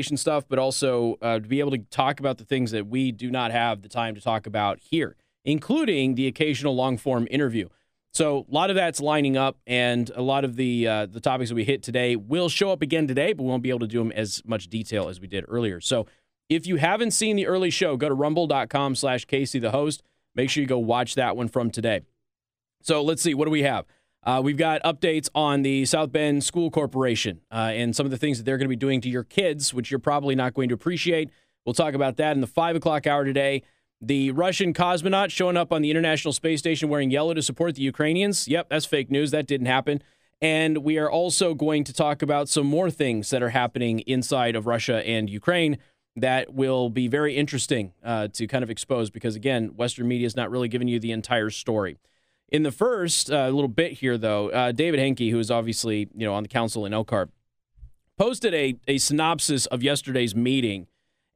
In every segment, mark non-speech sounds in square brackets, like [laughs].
stuff, but also uh, to be able to talk about the things that we do not have the time to talk about here, including the occasional long form interview. So a lot of that's lining up, and a lot of the uh, the topics that we hit today will show up again today, but we won't be able to do them as much detail as we did earlier. So if you haven't seen the early show, go to rumble.com slash Casey the host. Make sure you go watch that one from today. So let's see, what do we have? Uh, we've got updates on the South Bend School Corporation uh, and some of the things that they're going to be doing to your kids, which you're probably not going to appreciate. We'll talk about that in the five o'clock hour today. The Russian cosmonaut showing up on the International Space Station wearing yellow to support the Ukrainians. Yep, that's fake news. That didn't happen. And we are also going to talk about some more things that are happening inside of Russia and Ukraine that will be very interesting uh, to kind of expose because, again, Western media is not really giving you the entire story. In the first uh, little bit here, though, uh, David Henke, who is obviously you know on the council in Elkhart, posted a, a synopsis of yesterday's meeting,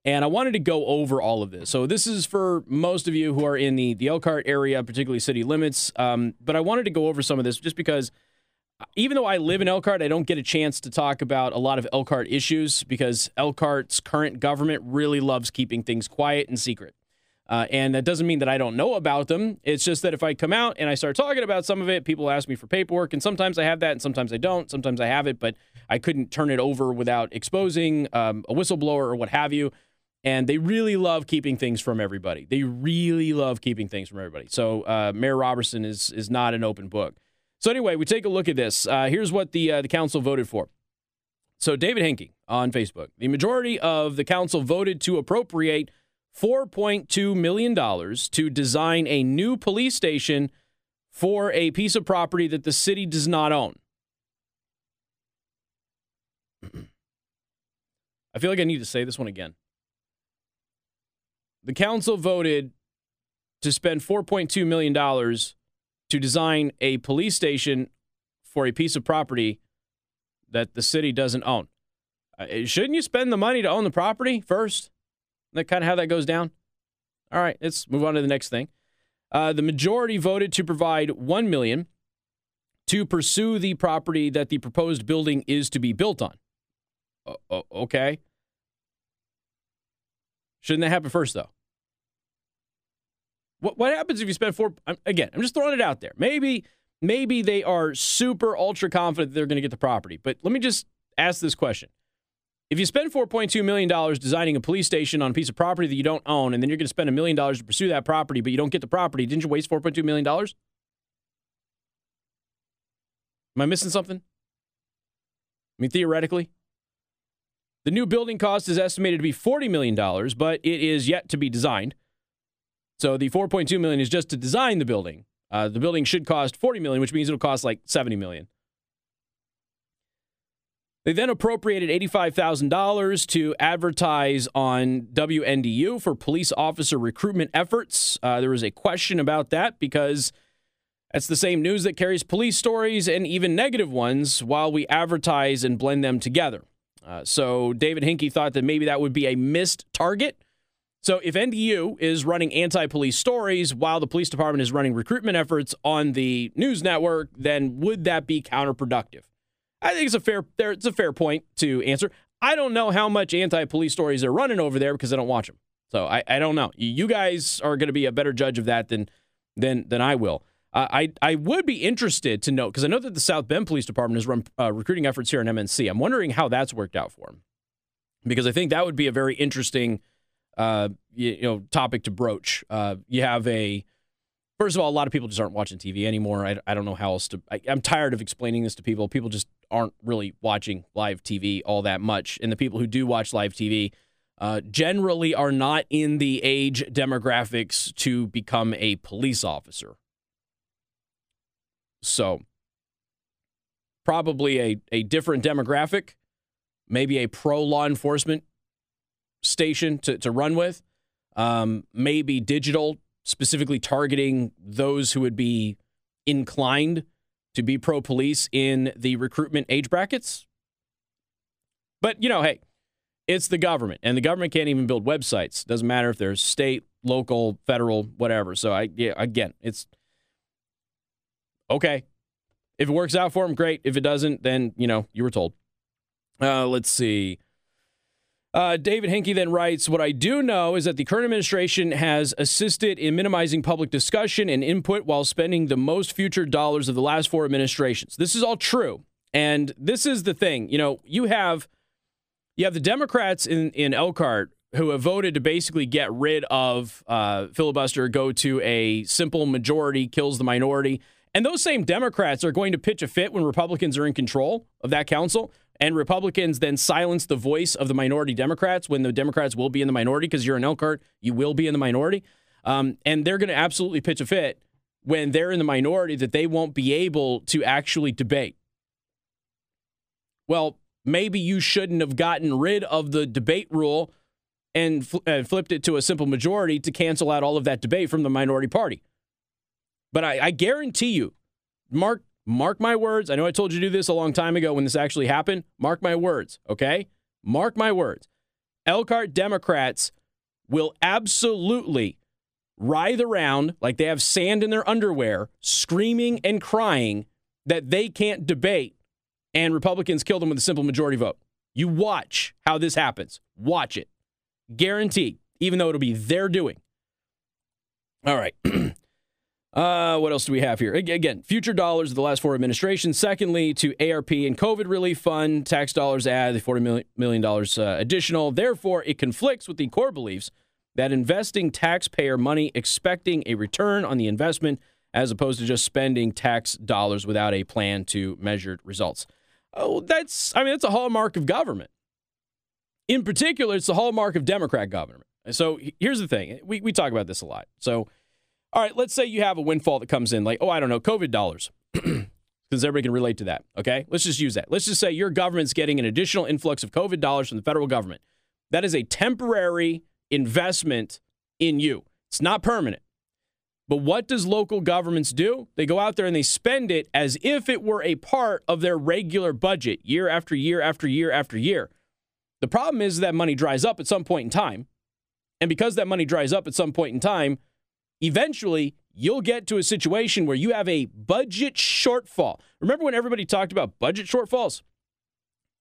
and I wanted to go over all of this. So this is for most of you who are in the the Elkhart area, particularly city limits. Um, but I wanted to go over some of this just because even though I live in Elkhart, I don't get a chance to talk about a lot of Elkhart issues because Elkhart's current government really loves keeping things quiet and secret. Uh, and that doesn't mean that I don't know about them. It's just that if I come out and I start talking about some of it, people ask me for paperwork. And sometimes I have that and sometimes I don't. Sometimes I have it, but I couldn't turn it over without exposing um, a whistleblower or what have you. And they really love keeping things from everybody. They really love keeping things from everybody. So uh, Mayor Roberson is is not an open book. So anyway, we take a look at this. Uh, here's what the uh, the council voted for. So David Henke on Facebook, the majority of the council voted to appropriate $4.2 million to design a new police station for a piece of property that the city does not own. [clears throat] I feel like I need to say this one again. The council voted to spend $4.2 million to design a police station for a piece of property that the city doesn't own. Uh, shouldn't you spend the money to own the property first? That kind of how that goes down? All right, let's move on to the next thing. Uh, the majority voted to provide one million to pursue the property that the proposed building is to be built on. Uh, okay. Shouldn't that happen first, though? What what happens if you spend four? Again, I'm just throwing it out there. Maybe maybe they are super ultra confident they're going to get the property. But let me just ask this question: if you spend $4.2 million designing a police station on a piece of property that you don't own, and then you're going to spend a million dollars to pursue that property, but you don't get the property, didn't you waste $4.2 million? Am I missing something? I mean, theoretically. The new building cost is estimated to be $40 million, but it is yet to be designed. So the 4.2 million is just to design the building. Uh, the building should cost 40 million, which means it'll cost like $70 million. They then appropriated $85,000 to advertise on WNDU for police officer recruitment efforts. Uh, there was a question about that because that's the same news that carries police stories and even negative ones while we advertise and blend them together. Uh, so David Henke thought that maybe that would be a missed target. So if NDU is running anti-police stories while the police department is running recruitment efforts on the news network, then would that be counterproductive? I think it's a fair it's a fair point to answer. I don't know how much anti-police stories are running over there because I don't watch them. So I, I don't know. You guys are going to be a better judge of that than than than I will. Uh, I I would be interested to know because I know that the South Bend Police Department has run uh, recruiting efforts here in MNC. I'm wondering how that's worked out for them because I think that would be a very interesting uh, you, you know topic to broach. Uh, you have a First of all, a lot of people just aren't watching TV anymore. I, I don't know how else to. I, I'm tired of explaining this to people. People just aren't really watching live TV all that much. And the people who do watch live TV uh, generally are not in the age demographics to become a police officer. So, probably a, a different demographic, maybe a pro law enforcement station to, to run with, um, maybe digital specifically targeting those who would be inclined to be pro police in the recruitment age brackets. But, you know, hey, it's the government, and the government can't even build websites. Doesn't matter if they're state, local, federal, whatever. So, I, yeah, again, it's okay. If it works out for them, great. If it doesn't, then, you know, you were told. Uh, let's see. Uh, David Henke then writes What I do know is that the current administration has assisted in minimizing public discussion and input while spending the most future dollars of the last four administrations. This is all true. And this is the thing. You know, you have you have the Democrats in, in Elkhart who have voted to basically get rid of uh, filibuster, go to a simple majority, kills the minority. And those same Democrats are going to pitch a fit when Republicans are in control of that council and Republicans then silence the voice of the minority Democrats when the Democrats will be in the minority because you're an Elkhart, you will be in the minority. Um, and they're going to absolutely pitch a fit when they're in the minority that they won't be able to actually debate. Well, maybe you shouldn't have gotten rid of the debate rule and fl- uh, flipped it to a simple majority to cancel out all of that debate from the minority party. But I, I guarantee you, Mark Mark my words. I know I told you to do this a long time ago when this actually happened. Mark my words, okay? Mark my words. Elkhart Democrats will absolutely writhe around like they have sand in their underwear, screaming and crying that they can't debate, and Republicans kill them with a simple majority vote. You watch how this happens. Watch it. Guaranteed, even though it'll be their doing. All right. [clears throat] Uh, what else do we have here? Again, future dollars of the last four administrations. Secondly, to ARP and COVID relief fund, tax dollars add the $40 million uh, additional. Therefore, it conflicts with the core beliefs that investing taxpayer money expecting a return on the investment as opposed to just spending tax dollars without a plan to measured results. Oh, that's, I mean, that's a hallmark of government. In particular, it's the hallmark of Democrat government. So here's the thing we, we talk about this a lot. So, all right, let's say you have a windfall that comes in, like, oh, I don't know, COVID dollars, [clears throat] because everybody can relate to that. Okay, let's just use that. Let's just say your government's getting an additional influx of COVID dollars from the federal government. That is a temporary investment in you, it's not permanent. But what does local governments do? They go out there and they spend it as if it were a part of their regular budget year after year after year after year. The problem is that money dries up at some point in time. And because that money dries up at some point in time, eventually you'll get to a situation where you have a budget shortfall. Remember when everybody talked about budget shortfalls?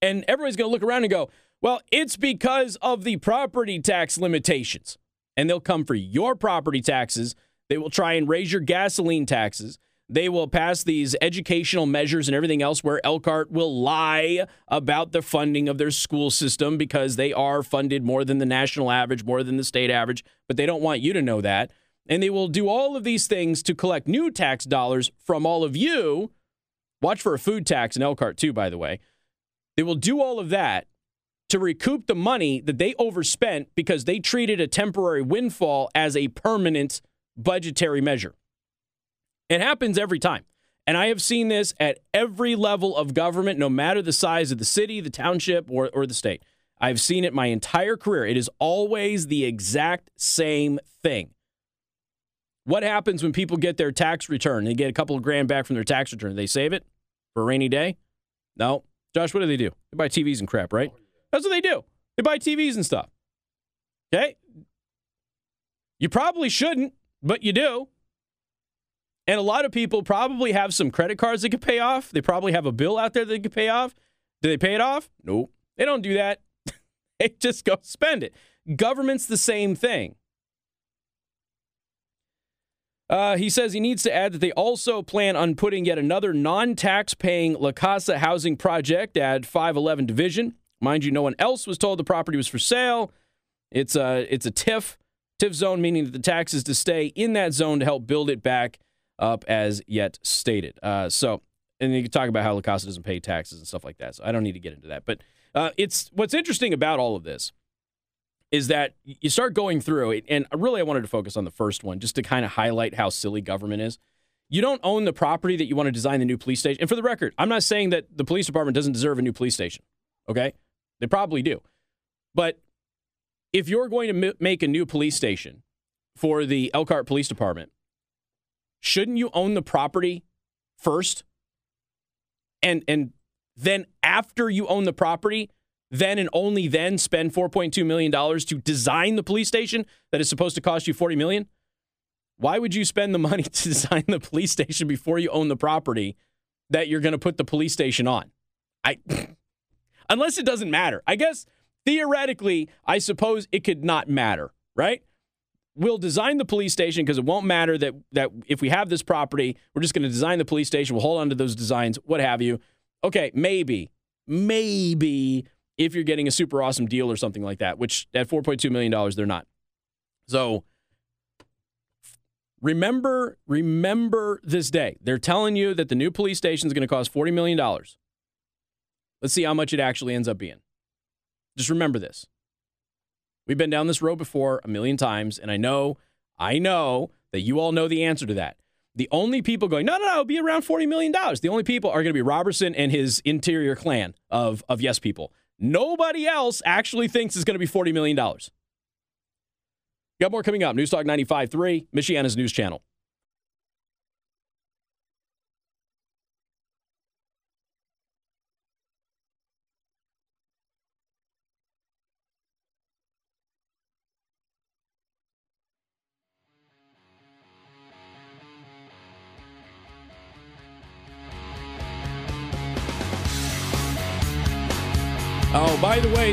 And everybody's going to look around and go, well, it's because of the property tax limitations. And they'll come for your property taxes. They will try and raise your gasoline taxes. They will pass these educational measures and everything else where Elkhart will lie about the funding of their school system because they are funded more than the national average, more than the state average, but they don't want you to know that. And they will do all of these things to collect new tax dollars from all of you. Watch for a food tax in Elkhart, too, by the way. They will do all of that to recoup the money that they overspent because they treated a temporary windfall as a permanent budgetary measure. It happens every time. And I have seen this at every level of government, no matter the size of the city, the township, or, or the state. I've seen it my entire career. It is always the exact same thing. What happens when people get their tax return? They get a couple of grand back from their tax return. They save it for a rainy day? No. Josh, what do they do? They buy TVs and crap, right? Oh, That's what they do. They buy TVs and stuff. Okay? You probably shouldn't, but you do. And a lot of people probably have some credit cards they could pay off. They probably have a bill out there they could pay off. Do they pay it off? Nope. They don't do that. [laughs] they just go spend it. Government's the same thing. Uh, he says he needs to add that they also plan on putting yet another non tax paying La Casa housing project at 511 Division. Mind you, no one else was told the property was for sale. It's a, it's a TIF, TIF zone, meaning that the tax is to stay in that zone to help build it back up as yet stated. Uh, so, and you can talk about how La Casa doesn't pay taxes and stuff like that. So I don't need to get into that. But uh, it's what's interesting about all of this is that you start going through it, and uh, really I wanted to focus on the first one just to kind of highlight how silly government is. You don't own the property that you want to design the new police station. And for the record, I'm not saying that the police department doesn't deserve a new police station. Okay? They probably do. But if you're going to m- make a new police station for the Elkhart Police Department, shouldn't you own the property first? And and then after you own the property, then and only then spend 4.2 million dollars to design the police station that is supposed to cost you 40 million? Why would you spend the money [laughs] to design the police station before you own the property that you're going to put the police station on? I [laughs] unless it doesn't matter. I guess theoretically, I suppose it could not matter, right? We'll design the police station because it won't matter that that if we have this property, we're just going to design the police station. We'll hold on to those designs, what have you. Okay, maybe, maybe if you're getting a super awesome deal or something like that, which at 4.2 million dollars they're not. So remember, remember this day. They're telling you that the new police station is going to cost 40 million dollars. Let's see how much it actually ends up being. Just remember this. We've been down this road before a million times, and I know, I know that you all know the answer to that. The only people going, no, no, no, it'll be around $40 million. The only people are going to be Roberson and his interior clan of, of yes people. Nobody else actually thinks it's going to be $40 million. Got more coming up. Newstalk 95.3, Michiana's news channel.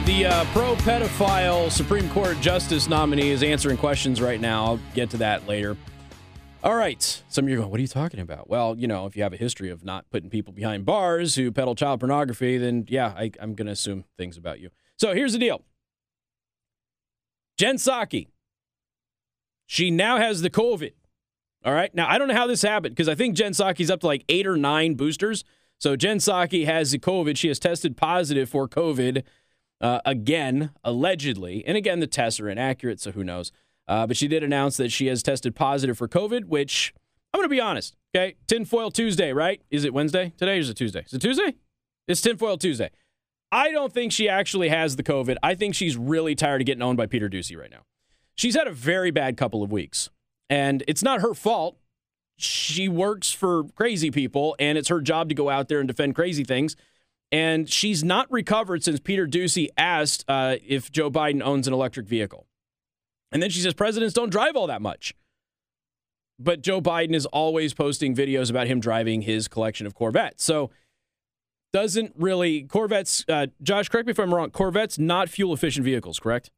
The uh, pro pedophile Supreme Court Justice nominee is answering questions right now. I'll get to that later. All right. Some of you are going, what are you talking about? Well, you know, if you have a history of not putting people behind bars who peddle child pornography, then yeah, I, I'm going to assume things about you. So here's the deal Jen Psaki, she now has the COVID. All right. Now, I don't know how this happened because I think Jen Psaki's up to like eight or nine boosters. So Jen Psaki has the COVID. She has tested positive for COVID uh, again, allegedly. And again, the tests are inaccurate, so who knows. Uh, but she did announce that she has tested positive for COVID, which I'm going to be honest. Okay. Tinfoil Tuesday, right? Is it Wednesday? Today is it Tuesday? Is it Tuesday? It's Tinfoil Tuesday. I don't think she actually has the COVID. I think she's really tired of getting owned by Peter Doocy right now. She's had a very bad couple of weeks, and it's not her fault she works for crazy people and it's her job to go out there and defend crazy things. And she's not recovered since Peter Doocy asked uh, if Joe Biden owns an electric vehicle. And then she says presidents don't drive all that much. But Joe Biden is always posting videos about him driving his collection of Corvettes. So doesn't really Corvettes. Uh, Josh, correct me if I'm wrong. Corvettes not fuel efficient vehicles, correct?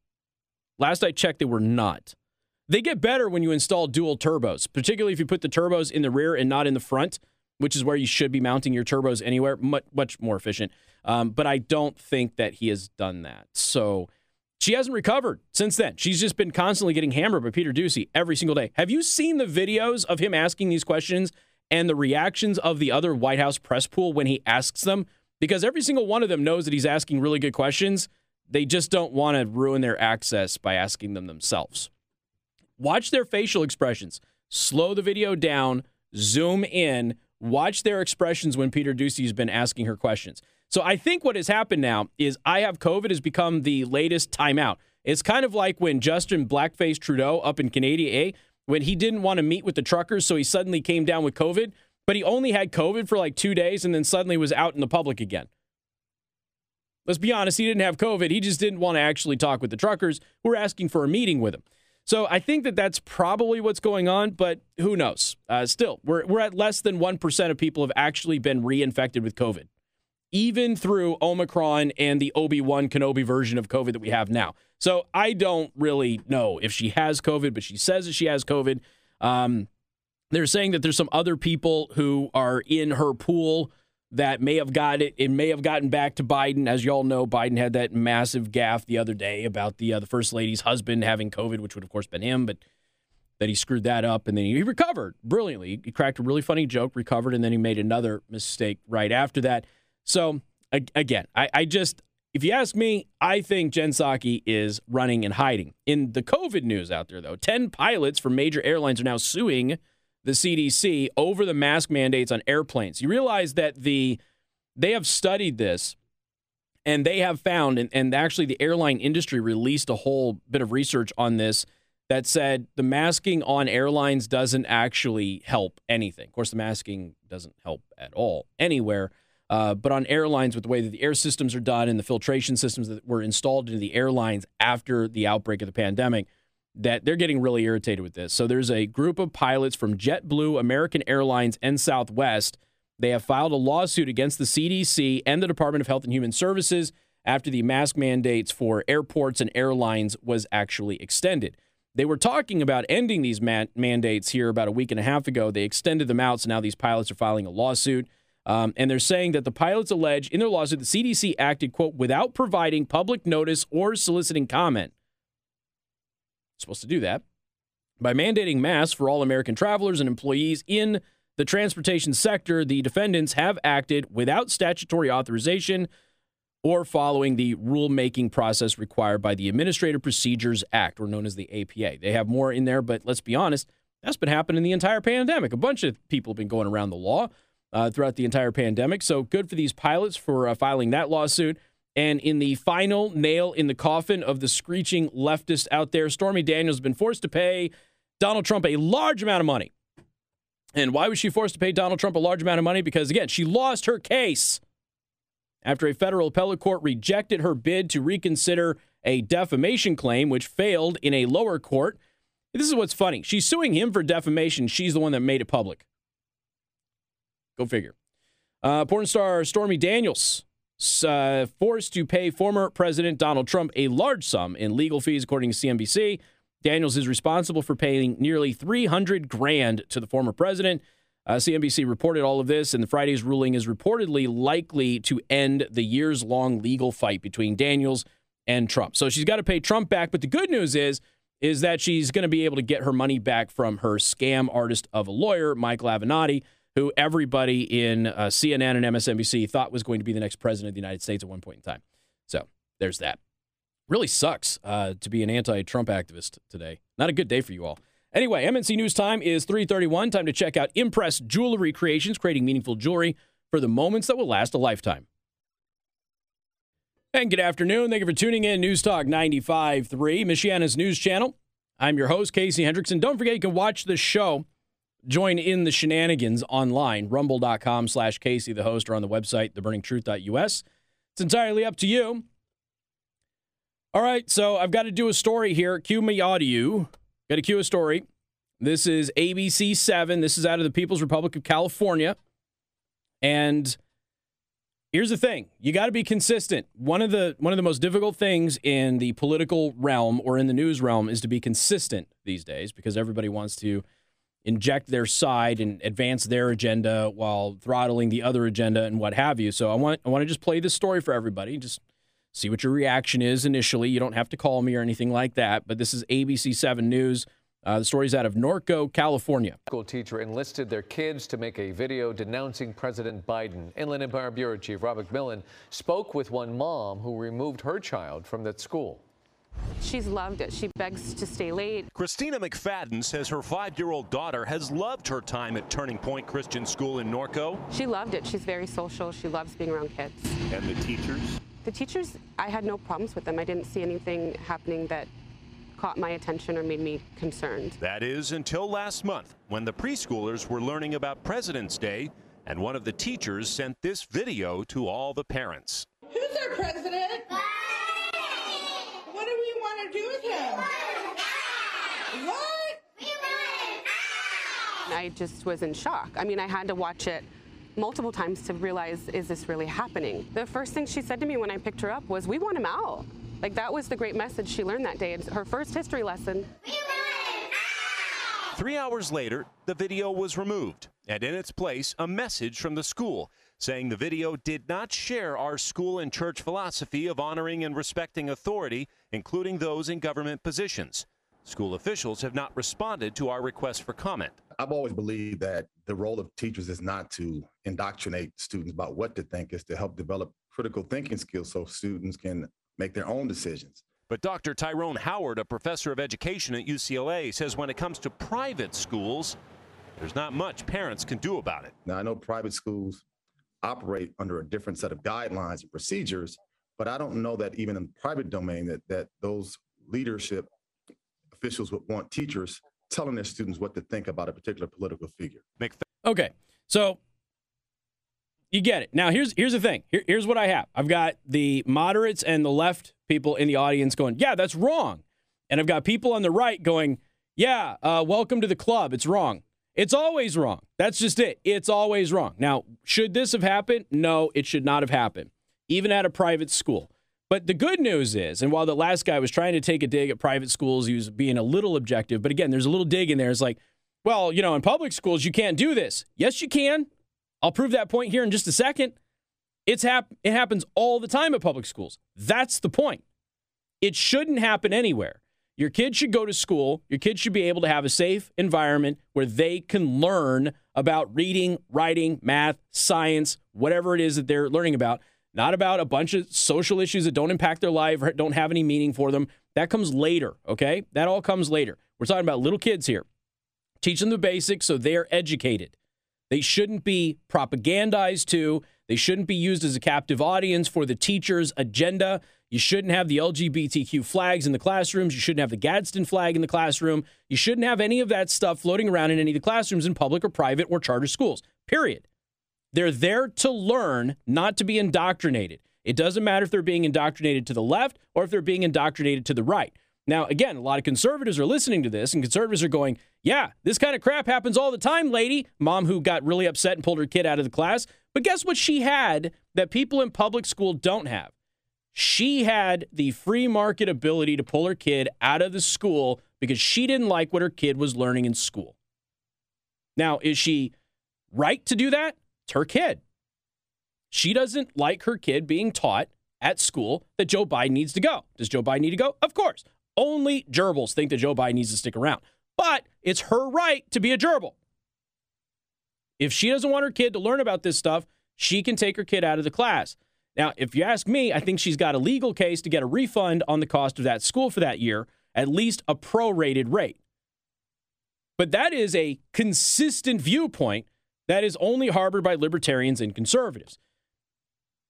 Last I checked, they were not. They get better when you install dual turbos, particularly if you put the turbos in the rear and not in the front, which is where you should be mounting your turbos anywhere. Much, much more efficient. Um, but I don't think that he has done that. So she hasn't recovered since then. She's just been constantly getting hammered by Peter Doocy every single day. Have you seen the videos of him asking these questions and the reactions of the other White House press pool when he asks them? Because every single one of them knows that he's asking really good questions. They just don't want to ruin their access by asking them themselves. Watch their facial expressions. Slow the video down, zoom in, watch their expressions when Peter has been asking her questions. So I think what has happened now is I have COVID has become the latest timeout. It's kind of like when Justin Blackface Trudeau up in Canada, eh, when he didn't want to meet with the truckers, so he suddenly came down with COVID, but he only had COVID for like two days and then suddenly was out in the public again. Let's be honest, he didn't have COVID. He just didn't want to actually talk with the truckers who were asking for a meeting with him. So I think that that's probably what's going on, but who knows? Uh, still, we're, we're at less than 1% of people have actually been reinfected with COVID, even through Omicron and the Obi Wan Kenobi version of COVID that we have now. So I don't really know if she has COVID, but she says that she has COVID. Um, they're saying that there's some other people who are in her pool that may have got it. It may have gotten back to Biden. As you all know, Biden had that massive gaffe the other day about the uh, the first lady's husband having COVID, which would of course been him, but that he screwed that up and then he recovered brilliantly. He cracked a really funny joke, recovered, and then he made another mistake right after that. So again, I, I just if you ask me, I think Jen Psaki is running and hiding. In the COVID news out there, though, 10 pilots from major airlines are now suing the CDC over the mask mandates on airplanes. You realize that the they have studied this and they have found and, and actually the airline industry released a whole bit of research on this that said the masking on airlines doesn't actually help anything. Of course, the masking doesn't help at all anywhere. Uh, but on airlines, with the way that the air systems are done and the filtration systems that were installed into the airlines after the outbreak of the pandemic, that they're getting really irritated with this. So there's a group of pilots from JetBlue, American Airlines, and Southwest. They have filed a lawsuit against the CDC and the Department of Health and Human Services after the mask mandates for airports and airlines was actually extended. They were talking about ending these man- mandates here about a week and a half ago. They extended them out, so now these pilots are filing a lawsuit. Um, and they're saying that the pilots allege in their lawsuit the CDC acted, quote, without providing public notice or soliciting comment. Supposed to do that by mandating masks for all American travelers and employees in the transportation sector. The defendants have acted without statutory authorization or following the rulemaking process required by the Administrative Procedures Act, or known as the APA. They have more in there, but let's be honest, that's been happening the entire pandemic. A bunch of people have been going around the law uh, throughout the entire pandemic. So good for these pilots for uh, filing that lawsuit. And in the final nail in the coffin of the screeching leftist out there, Stormy Daniels has been forced to pay Donald Trump a large amount of money. And why was she forced to pay Donald Trump a large amount of money? Because, again, she lost her case after a federal appellate court rejected her bid to reconsider a defamation claim, which failed in a lower court. This is what's funny. She's suing him for defamation. She's the one that made it public. Go figure. Uh, porn star Stormy Daniels uh, forced to pay former President Donald Trump a large sum in legal fees, according to CNBC. Daniels is responsible for paying nearly 300 grand to the former president. Uh, CNBC reported all of this, and the Friday's ruling is reportedly likely to end the years long legal fight between Daniels and Trump. So she's got to pay Trump back. But the good news is, is that she's going to be able to get her money back from her scam artist of a lawyer, Michael Avenatti, who everybody in uh, CNN and MSNBC thought was going to be the next president of the United States at one point in time. So there's that. Really sucks uh, to be an anti-Trump activist today. Not a good day for you all. Anyway, MNC News Time is 3:31. Time to check out Impress Jewelry Creations, creating meaningful jewelry for the moments that will last a lifetime. And good afternoon. Thank you for tuning in. News Talk 95.3, Michiana's news channel. I'm your host, Casey Hendrickson. Don't forget you can watch the show Join in the shenanigans online, rumble.com slash Casey, the host, or on the website, theburningtruth.us. It's entirely up to you. All right, so I've got to do a story here. Cue me audio. Got to cue a story. This is ABC 7. This is out of the People's Republic of California. And here's the thing you got to be consistent one of the one of the most difficult things in the political realm or in the news realm is to be consistent these days because everybody wants to inject their side and advance their agenda while throttling the other agenda and what have you. So I want I want to just play this story for everybody. Just see what your reaction is initially. You don't have to call me or anything like that. But this is ABC 7 News. Uh, the story's out of Norco, California. School teacher enlisted their kids to make a video denouncing President Biden. Inland Empire Bureau Chief Robert McMillan spoke with one mom who removed her child from that school. She's loved it. She begs to stay late. Christina McFadden says her five-year-old daughter has loved her time at Turning Point Christian School in Norco. She loved it. She's very social. She loves being around kids. And the teachers? The teachers, I had no problems with them. I didn't see anything happening that caught my attention or made me concerned. That is until last month when the preschoolers were learning about President's Day and one of the teachers sent this video to all the parents. Who's our president? What do we want to do with him? What? I just was in shock. I mean, I had to watch it multiple times to realize, is this really happening? The first thing she said to me when I picked her up was, we want him out. Like, that was the great message she learned that day. It's her first history lesson. Three hours later, the video was removed, and in its place, a message from the school saying the video did not share our school and church philosophy of honoring and respecting authority, including those in government positions. School officials have not responded to our request for comment. I've always believed that the role of teachers is not to indoctrinate students about what to think, is to help develop critical thinking skills so students can make their own decisions. But Dr. Tyrone Howard, a professor of education at UCLA, says when it comes to private schools, there's not much parents can do about it. Now, I know private schools operate under a different set of guidelines and procedures, but I don't know that even in the private domain that, that those leadership officials would want teachers telling their students what to think about a particular political figure. Okay, so you get it. Now here's here's the thing. Here, here's what I have. I've got the moderates and the left people in the audience going, "Yeah, that's wrong," and I've got people on the right going, "Yeah, uh, welcome to the club. It's wrong. It's always wrong. That's just it. It's always wrong." Now, should this have happened? No, it should not have happened, even at a private school. But the good news is, and while the last guy was trying to take a dig at private schools, he was being a little objective. But again, there's a little dig in there. It's like, well, you know, in public schools, you can't do this. Yes, you can. I'll prove that point here in just a second. It's hap- it happens all the time at public schools. That's the point. It shouldn't happen anywhere. Your kids should go to school. Your kids should be able to have a safe environment where they can learn about reading, writing, math, science, whatever it is that they're learning about, not about a bunch of social issues that don't impact their life or don't have any meaning for them. That comes later, okay? That all comes later. We're talking about little kids here. Teach them the basics so they're educated. They shouldn't be propagandized to. They shouldn't be used as a captive audience for the teacher's agenda. You shouldn't have the LGBTQ flags in the classrooms. You shouldn't have the Gadsden flag in the classroom. You shouldn't have any of that stuff floating around in any of the classrooms in public or private or charter schools, period. They're there to learn, not to be indoctrinated. It doesn't matter if they're being indoctrinated to the left or if they're being indoctrinated to the right. Now, again, a lot of conservatives are listening to this, and conservatives are going, Yeah, this kind of crap happens all the time, lady. Mom who got really upset and pulled her kid out of the class. But guess what she had that people in public school don't have? She had the free market ability to pull her kid out of the school because she didn't like what her kid was learning in school. Now, is she right to do that? It's her kid. She doesn't like her kid being taught at school that Joe Biden needs to go. Does Joe Biden need to go? Of course. Only gerbils think that Joe Biden needs to stick around. But it's her right to be a gerbil. If she doesn't want her kid to learn about this stuff, she can take her kid out of the class. Now, if you ask me, I think she's got a legal case to get a refund on the cost of that school for that year, at least a prorated rate. But that is a consistent viewpoint that is only harbored by libertarians and conservatives.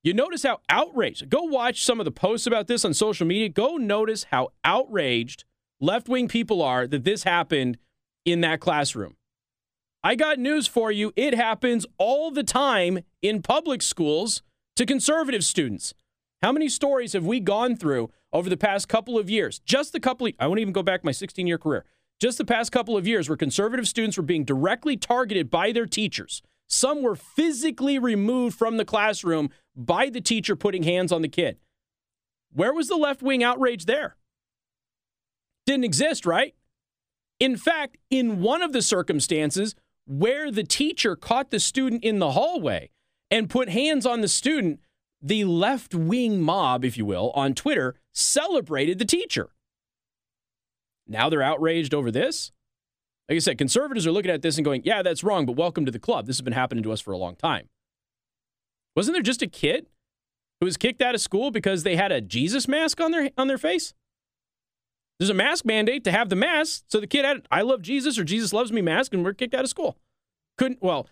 You notice how outraged, go watch some of the posts about this on social media. Go notice how outraged left wing people are that this happened in that classroom. I got news for you. It happens all the time in public schools to conservative students. How many stories have we gone through over the past couple of years? Just a couple of, I won't even go back my 16 year career. Just the past couple of years where conservative students were being directly targeted by their teachers. Some were physically removed from the classroom by the teacher putting hands on the kid. Where was the left wing outrage there? Didn't exist, right? In fact, in one of the circumstances where the teacher caught the student in the hallway and put hands on the student, the left wing mob, if you will, on Twitter celebrated the teacher. Now they're outraged over this. Like I said, conservatives are looking at this and going, yeah, that's wrong, but welcome to the club. This has been happening to us for a long time. Wasn't there just a kid who was kicked out of school because they had a Jesus mask on their on their face? There's a mask mandate to have the mask, so the kid had I love Jesus or Jesus loves me mask, and we're kicked out of school. Couldn't well,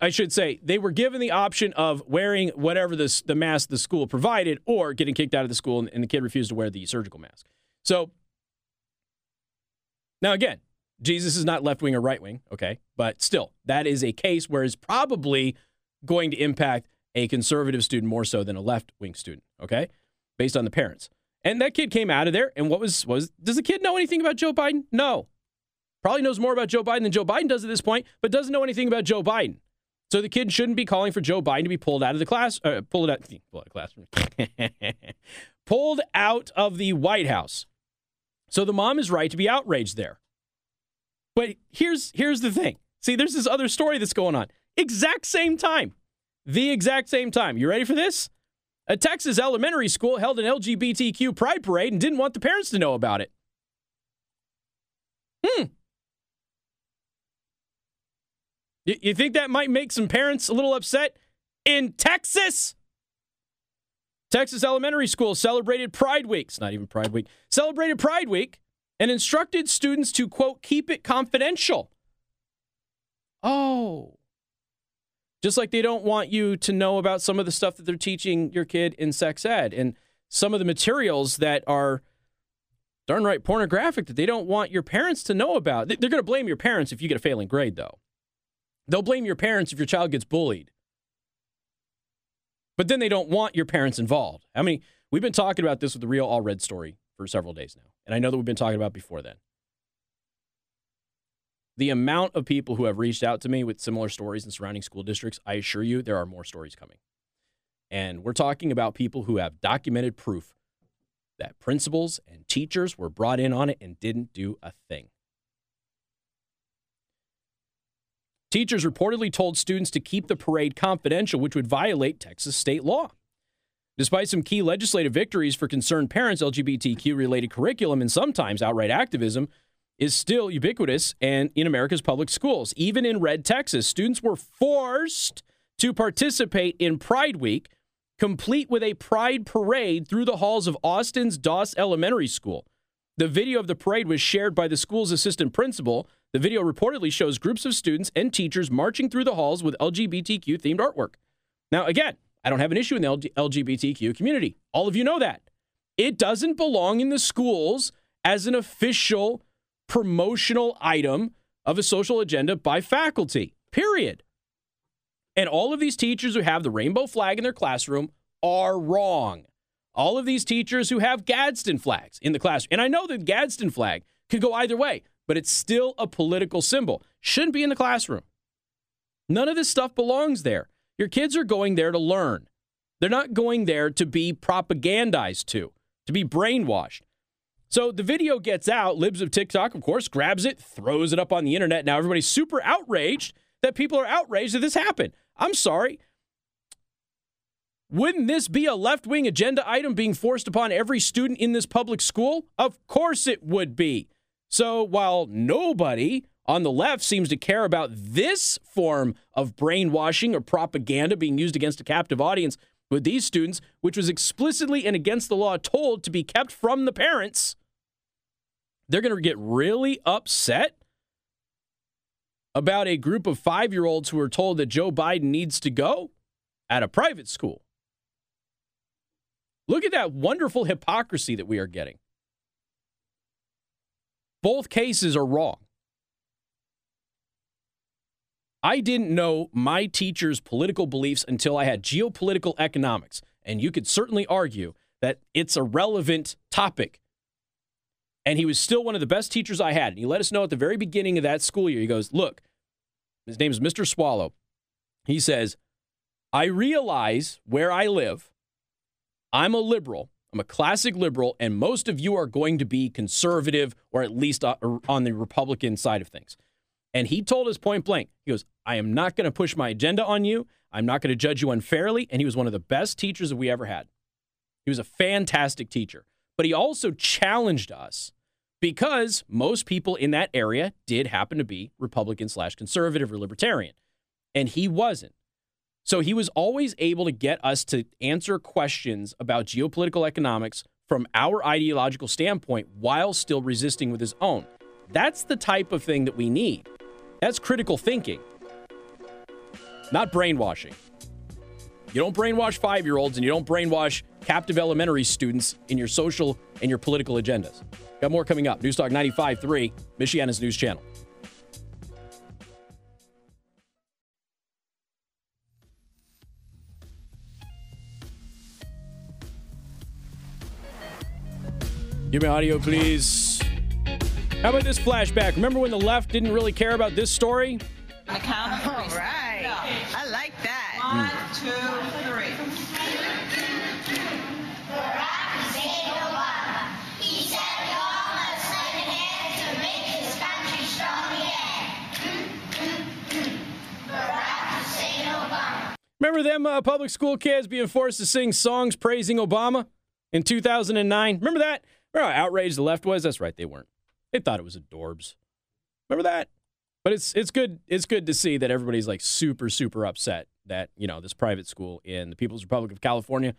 I should say they were given the option of wearing whatever this the mask the school provided, or getting kicked out of the school, and, and the kid refused to wear the surgical mask. So now again, Jesus is not left wing or right wing, okay, but still, that is a case where it's probably going to impact a conservative student more so than a left wing student, okay? Based on the parents. And that kid came out of there and what was was does the kid know anything about Joe Biden? No. Probably knows more about Joe Biden than Joe Biden does at this point, but doesn't know anything about Joe Biden. So the kid shouldn't be calling for Joe Biden to be pulled out of the class, uh, pulled out, [laughs] pulled out of classroom, [laughs] pulled out of the White House. So the mom is right to be outraged there. But here's here's the thing. See, there's this other story that's going on. Exact same time the exact same time. You ready for this? A Texas elementary school held an LGBTQ pride parade and didn't want the parents to know about it. Hmm. You, think that might make some parents a little upset? In Texas? Texas Elementary School celebrated Pride Week. It's not even Pride Week. Celebrated Pride Week and instructed students to, quote, keep it confidential. Oh. Just like they don't want you to know about some of the stuff that they're teaching your kid in sex ed and some of the materials that are darn right pornographic that they don't want your parents to know about. They're going to blame your parents if you get a failing grade, though. They'll blame your parents if your child gets bullied. But then they don't want your parents involved. I mean, we've been talking about this with the real all red story for several days now. And I know that we've been talking about before then the amount of people who have reached out to me with similar stories in surrounding school districts, I assure you there are more stories coming. And we're talking about people who have documented proof that principals and teachers were brought in on it and didn't do a thing. Teachers reportedly told students to keep the parade confidential, which would violate Texas state law. Despite some key legislative victories for concerned parents, LGBTQ related curriculum and sometimes outright activism is still ubiquitous and in America's public schools. Even in red Texas, students were forced to participate in Pride Week, complete with a pride parade through the halls of Austin's Doss Elementary School. The video of the parade was shared by the school's assistant principal. The video reportedly shows groups of students and teachers marching through the halls with LGBTQ themed artwork. Now, again, I don't have an issue in the LGBTQ community. All of you know that. It doesn't belong in the schools as an official promotional item of a social agenda by faculty, period. And all of these teachers who have the rainbow flag in their classroom are wrong. All of these teachers who have Gadsden flags in the classroom, and I know the Gadsden flag could go either way, but it's still a political symbol. Shouldn't be in the classroom. None of this stuff belongs there. Your kids are going there to learn. They're not going there to be propagandized to, to be brainwashed. So the video gets out. Libs of TikTok, of course, grabs it, throws it up on the internet. Now everybody's super outraged that people are outraged that this happened. I'm sorry. Wouldn't this be a left wing agenda item being forced upon every student in this public school? Of course it would be. So while nobody on the left seems to care about this form of brainwashing or propaganda being used against a captive audience with these students, which was explicitly and against the law told to be kept from the parents, they're going to get really upset about a group of five year olds who are told that Joe Biden needs to go at a private school. Look at that wonderful hypocrisy that we are getting. Both cases are wrong. I didn't know my teacher's political beliefs until I had geopolitical economics. And you could certainly argue that it's a relevant topic and he was still one of the best teachers I had. And he let us know at the very beginning of that school year. He goes, Look, his name is Mr. Swallow. He says, I realize where I live. I'm a liberal. I'm a classic liberal, and most of you are going to be conservative or at least uh, on the Republican side of things. And he told us point blank, he goes, I am not going to push my agenda on you. I'm not going to judge you unfairly. And he was one of the best teachers that we ever had. He was a fantastic teacher but he also challenged us because most people in that area did happen to be Republican slash conservative or libertarian, and he wasn't. So he was always able to get us to answer questions about geopolitical economics from our ideological standpoint while still resisting with his own. That's the type of thing that we need. That's critical thinking, not brainwashing. You don't brainwash five year olds and you don't brainwash captive elementary students in your social and your political agendas. Got more coming up. Newstalk 95.3, Michiana's news channel. Give me audio, please. How about this flashback? Remember when the left didn't really care about this story? All right. I like that. One, two, three. Remember them uh, public school kids being forced to sing songs praising Obama in 2009? Remember that? Remember how outraged the left was? That's right, they weren't. They thought it was adorbs. Remember that? But it's it's good it's good to see that everybody's like super super upset that you know this private school in the People's Republic of California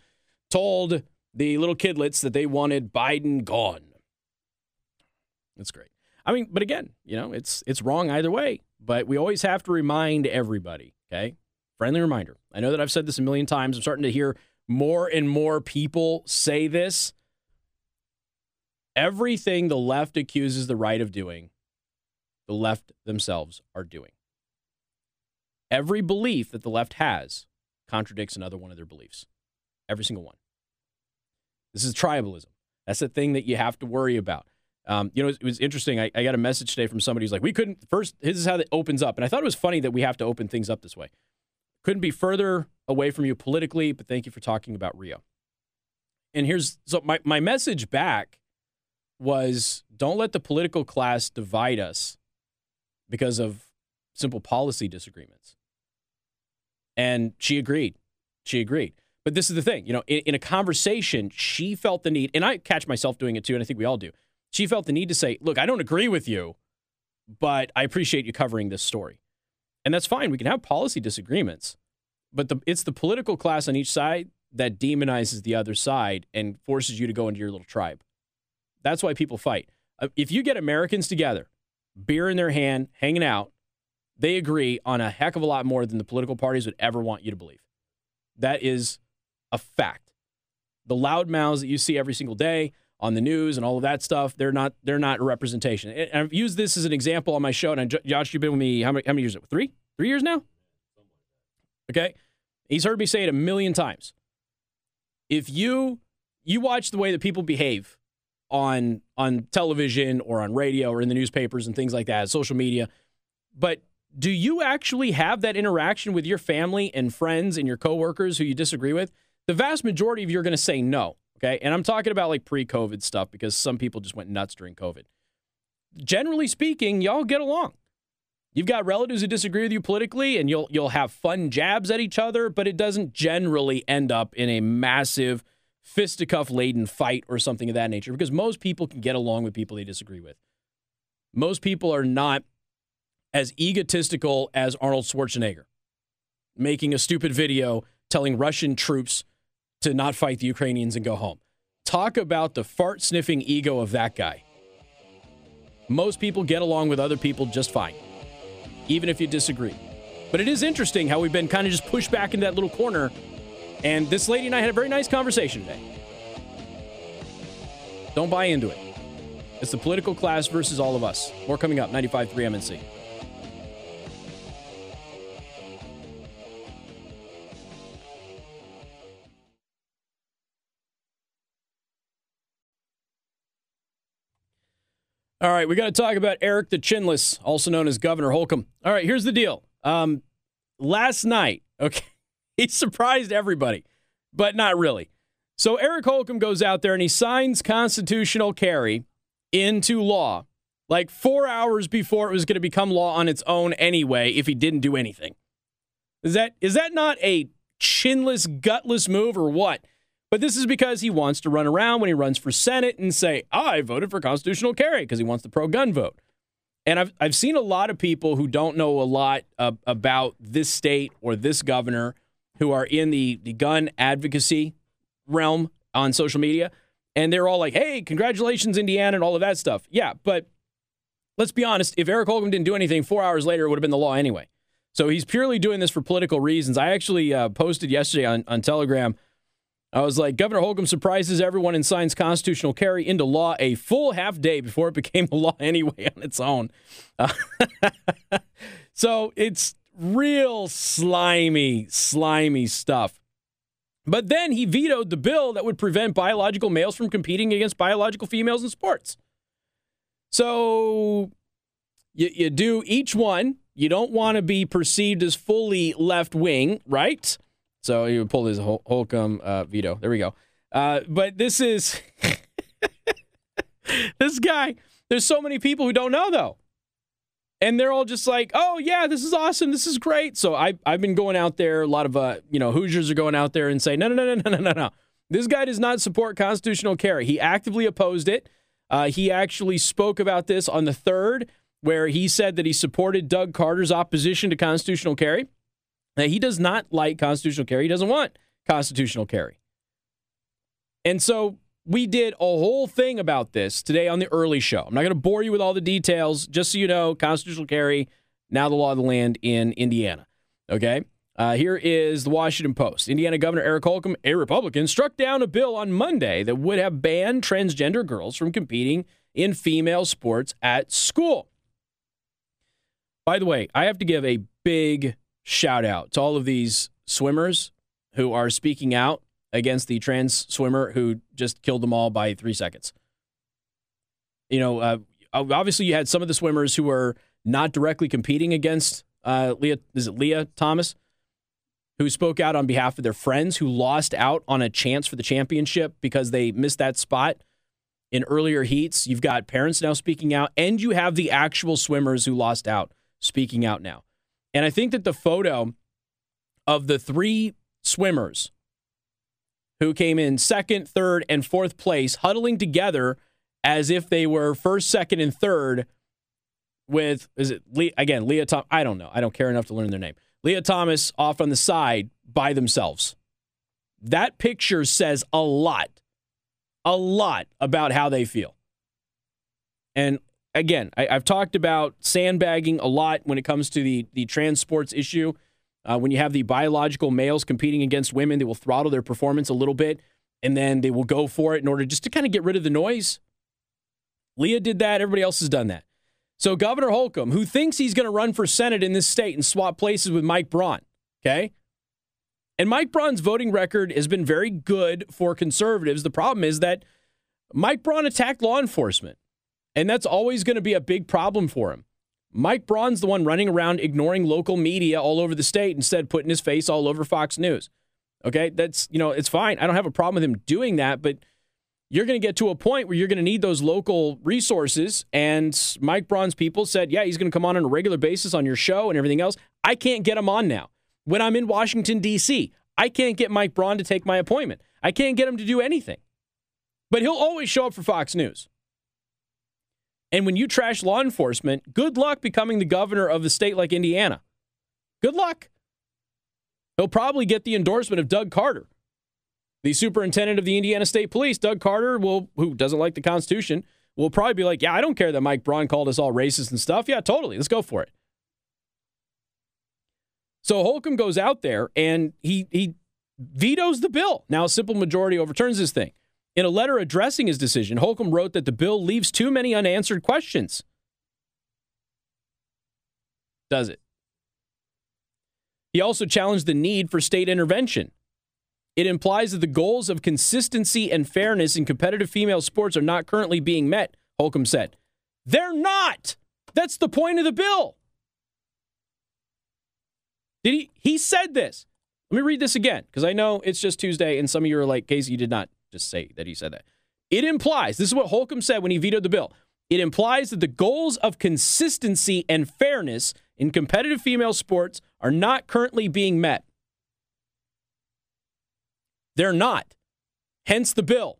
told the little kidlets that they wanted Biden gone. That's great. I mean, but again, you know, it's it's wrong either way. But we always have to remind everybody, okay? Friendly reminder. I know that I've said this a million times. I'm starting to hear more and more people say this. Everything the left accuses the right of doing, the left themselves are doing. Every belief that the left has contradicts another one of their beliefs. Every single one. This is tribalism. That's the thing that you have to worry about. Um, you know, it was interesting. I, I, got a message today from somebody who's like, we couldn't, first, this is how it opens up. And I thought it was funny that we have to open things up this way. Couldn't be further away from you politically, but thank you for talking about Rio. And here's so my, my message back was don't let the political class divide us because of simple policy disagreements. And she agreed. She agreed. But this is the thing, you know, in, in, a conversation, she felt the need, and I catch myself doing it too, and I think we all do. She felt the need to say, look, I don't agree with you, but I appreciate you covering this story. And that's fine. We can have policy disagreements, but the, it's the political class on each side that demonizes the other side and forces you to go into your little tribe. That's why people fight. Uh, if you get Americans together, beer in their hand, hanging out, they agree on a heck of a lot more than the political parties would ever want you to believe. That is a fact. The loud mouths that you see every single day on the news and all of that stuff, they're not they're not a representation. And I've used this as an example on my show. And Josh, you've been with me how many how many years? Three? Three years now? Okay. He's heard me say it a million times. If you you watch the way that people behave on on television or on radio or in the newspapers and things like that, social media, but do you actually have that interaction with your family and friends and your coworkers who you disagree with? The vast majority of you are going to say no. Okay. And I'm talking about like pre COVID stuff because some people just went nuts during COVID. Generally speaking, y'all get along. You've got relatives who disagree with you politically and you'll you'll have fun jabs at each other, but it doesn't generally end up in a massive fisticuff laden fight or something of that nature because most people can get along with people they disagree with. Most people are not as egotistical as Arnold Schwarzenegger, making a stupid video telling Russian troops to not fight the Ukrainians and go home. Talk about the fart sniffing ego of that guy. Most people get along with other people just fine, even if you disagree. But it is interesting how we've been kind of just pushed back into that little corner. And this lady and I had a very nice conversation today. Don't buy into it. It's the political class versus all of us. More coming up, 95.3 MNC. All right, we got to talk about Eric the Chinless, also known as Governor Holcomb. All right, here's the deal. Um, last night, okay, [laughs] he surprised everybody, but not really. So Eric Holcomb goes out there and he signs constitutional carry into law like four hours before it was going to become law on its own anyway if he didn't do anything. Is that is that not a chinless, gutless move or what? But this is because he wants to run around when he runs for Senate and say, I voted for constitutional carry because he wants the pro gun vote. And I've, I've seen a lot of people who don't know a lot uh, about this state or this governor who are in the, the gun advocacy realm on social media. And they're all like, hey, congratulations, Indiana, and all of that stuff. Yeah, but let's be honest. If Eric Holcomb didn't do anything, four hours later, it would have been the law anyway. So he's purely doing this for political reasons. I actually uh, posted yesterday on, on Telegram I was like, Governor Holcomb surprises everyone and signs constitutional carry into law a full half day before it became a law [laughs] anyway on its own. Uh, [laughs] so it's real slimy, slimy stuff. But then he vetoed the bill that would prevent biological males from competing against biological females in sports. So you, you do each one. You don't want to be perceived as fully left wing, right? So he would pull his Holcomb uh, veto. There we go. Uh, but this is [laughs] this guy. There's so many people who don't know though, and they're all just like, "Oh yeah, this is awesome. This is great." So I I've been going out there. A lot of uh you know Hoosiers are going out there and say, "No no no no no no no. This guy does not support constitutional carry. He actively opposed it. Uh, he actually spoke about this on the third, where he said that he supported Doug Carter's opposition to constitutional carry. Now, he does not like constitutional carry. He doesn't want constitutional carry. And so we did a whole thing about this today on the early show. I'm not going to bore you with all the details. Just so you know, constitutional carry, now the law of the land in Indiana. Okay? Uh, here is the Washington Post. Indiana Governor Eric Holcomb, a Republican, struck down a bill on Monday that would have banned transgender girls from competing in female sports at school. By the way, I have to give a big shout out to all of these swimmers who are speaking out against the trans swimmer who just killed them all by three seconds. You know, uh, obviously you had some of the swimmers who were not directly competing against uh, Lia. Is it Lia Thomas? who spoke out on behalf of their friends who lost out on a chance for the championship because they missed that spot in earlier heats. You've got parents now speaking out, and you have the actual swimmers who lost out speaking out now. And I think that the photo of the three swimmers who came in second, third, and fourth place huddling together as if they were first, second, and third with, is it, again, Lia Thomas? I don't know. I don't care enough to learn their name. Lia Thomas off on the side by themselves. That picture says a lot, a lot about how they feel. And again, I, have talked about sandbagging a lot when it comes to the the trans sports issue. Uh, when you have the biological males competing against women, they will throttle their performance a little bit, and then they will go for it in order just to kind of get rid of the noise. Lia did that. Everybody else has done that. So Governor Holcomb, who thinks he's going to run for Senate in this state and swap places with Mike Braun, okay? And Mike Braun's voting record has been very good for conservatives. The problem is that Mike Braun attacked law enforcement, and that's always going to be a big problem for him. Mike Braun's the one running around ignoring local media all over the state instead putting his face all over Fox News. Okay, that's, you know, it's fine. I don't have a problem with him doing that, but you're going to get to a point where you're going to need those local resources. And Mike Braun's people said, yeah, he's going to come on on a regular basis on your show and everything else. I can't get him on now. When I'm in Washington, D.C., I can't get Mike Braun to take my appointment. I can't get him to do anything. But he'll always show up for Fox News. And when you trash law enforcement, good luck becoming the governor of a state like Indiana. Good luck. He'll probably get the endorsement of Doug Carter, the superintendent of the Indiana State Police. Doug Carter will, who doesn't like the Constitution, will probably be like, "Yeah, I don't care that Mike Braun called us all racist and stuff. Yeah, totally. Let's go for it." So Holcomb goes out there and he he vetoes the bill. Now a simple majority overturns this thing. In a letter addressing his decision, Holcomb wrote that the bill leaves too many unanswered questions. Does it? He also challenged the need for state intervention. It implies that the goals of consistency and fairness in competitive female sports are not currently being met, Holcomb said. They're not. That's the point of the bill. Did he? He said this. Let me read this again because I know it's just Tuesday and some of you are like, Casey, you did not just say that he said that. It implies, this is what Holcomb said when he vetoed the bill. It implies that the goals of consistency and fairness in competitive female sports are not currently being met. They're not. Hence the bill.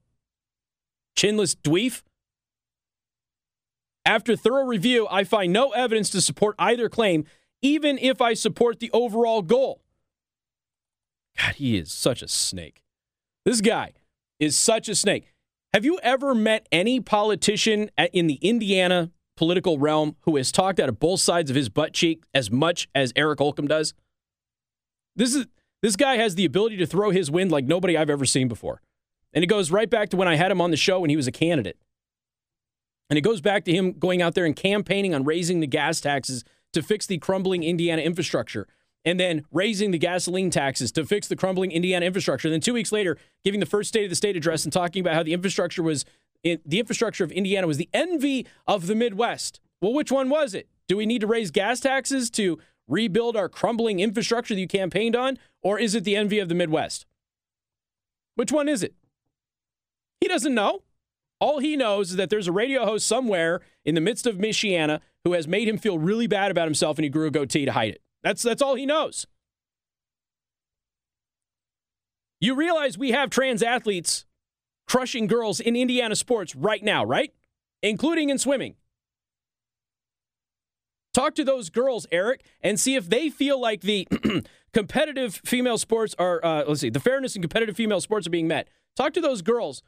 Chinless dweef. After thorough review, I find no evidence to support either claim, even if I support the overall goal. God, he is such a snake. This guy, is such a snake. Have you ever met any politician in the Indiana political realm who has talked out of both sides of his butt cheek as much as Eric Holcomb does? This is this guy has the ability to throw his wind like nobody I've ever seen before. And it goes right back to when I had him on the show when he was a candidate. And it goes back to him going out there and campaigning on raising the gas taxes to fix the crumbling Indiana infrastructure and then raising the gasoline taxes to fix the crumbling Indiana infrastructure. And then two weeks later, giving the first State of the State address and talking about how the infrastructure was the infrastructure of Indiana was the envy of the Midwest. Well, which one was it? Do we need to raise gas taxes to rebuild our crumbling infrastructure that you campaigned on, or is it the envy of the Midwest? Which one is it? He doesn't know. All he knows is that there's a radio host somewhere in the midst of Michiana who has made him feel really bad about himself and he grew a goatee to hide it. That's that's all he knows. You realize we have trans athletes crushing girls in Indiana sports right now, right? Including in swimming. Talk to those girls, Eric, and see if they feel like the [clears throat] competitive female sports are, uh, let's see, the fairness in competitive female sports are being met. Talk to those girls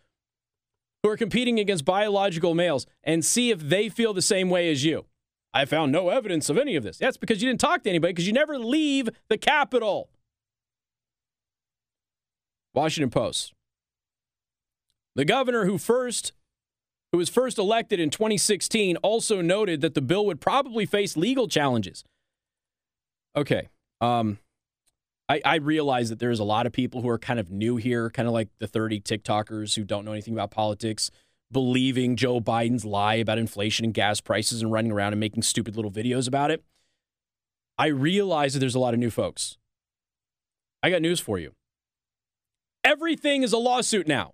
who are competing against biological males and see if they feel the same way as you. I found no evidence of any of this. That's because you didn't talk to anybody because you never leave the Capitol. Washington Post. The governor who first who was first elected in 2016 also noted that the bill would probably face legal challenges. Okay. Um, I, I realize that there's a lot of people who are kind of new here, kind of like the 30 TikTokers who don't know anything about politics believing Joe Biden's lie about inflation and gas prices and running around and making stupid little videos about it. I realize that there's a lot of new folks. I got news for you. Everything is a lawsuit now.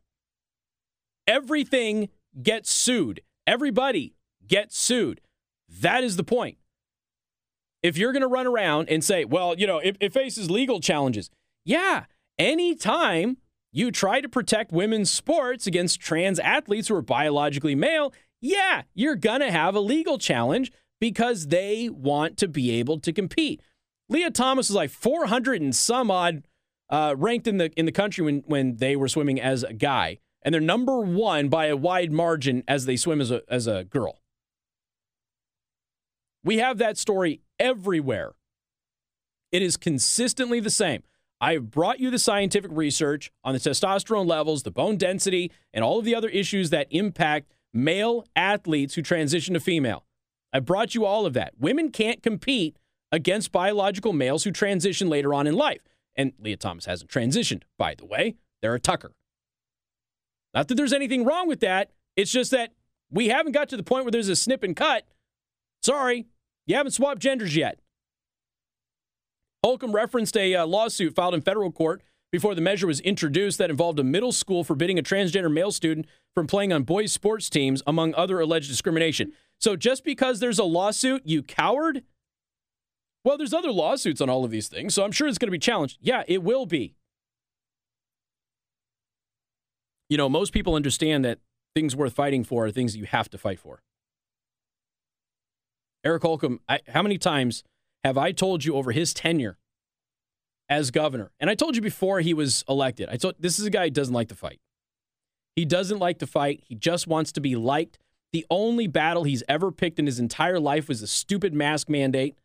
Everything gets sued. Everybody gets sued. That is the point. If you're going to run around and say, well, you know, it, it faces legal challenges. Yeah, anytime you try to protect women's sports against trans athletes who are biologically male, yeah, you're going to have a legal challenge because they want to be able to compete. Lia Thomas was like 400 and some odd uh, ranked in the in the country when when they were swimming as a guy, and they're number one by a wide margin as they swim as a as a girl. We have that story everywhere. It is consistently the same. I have brought you the scientific research on the testosterone levels, the bone density, and all of the other issues that impact male athletes who transition to female. I brought you all of that. Women can't compete against biological males who transition later on in life. And Lia Thomas hasn't transitioned, by the way. They're a Tucker. Not that there's anything wrong with that. It's just that we haven't got to the point where there's a snip and cut. Sorry, you haven't swapped genders yet. Holcomb referenced a uh, lawsuit filed in federal court before the measure was introduced that involved a middle school forbidding a transgender male student from playing on boys' sports teams, among other alleged discrimination. So just because there's a lawsuit, you coward? Well, there's other lawsuits on all of these things, so I'm sure it's going to be challenged. Yeah, it will be. You know, most people understand that things worth fighting for are things you have to fight for. Eric Holcomb, I, how many times have I told you over his tenure as governor? And I told you before he was elected. I told this is a guy who doesn't like to fight. He doesn't like to fight. He just wants to be liked. The only battle he's ever picked in his entire life was the stupid mask mandate,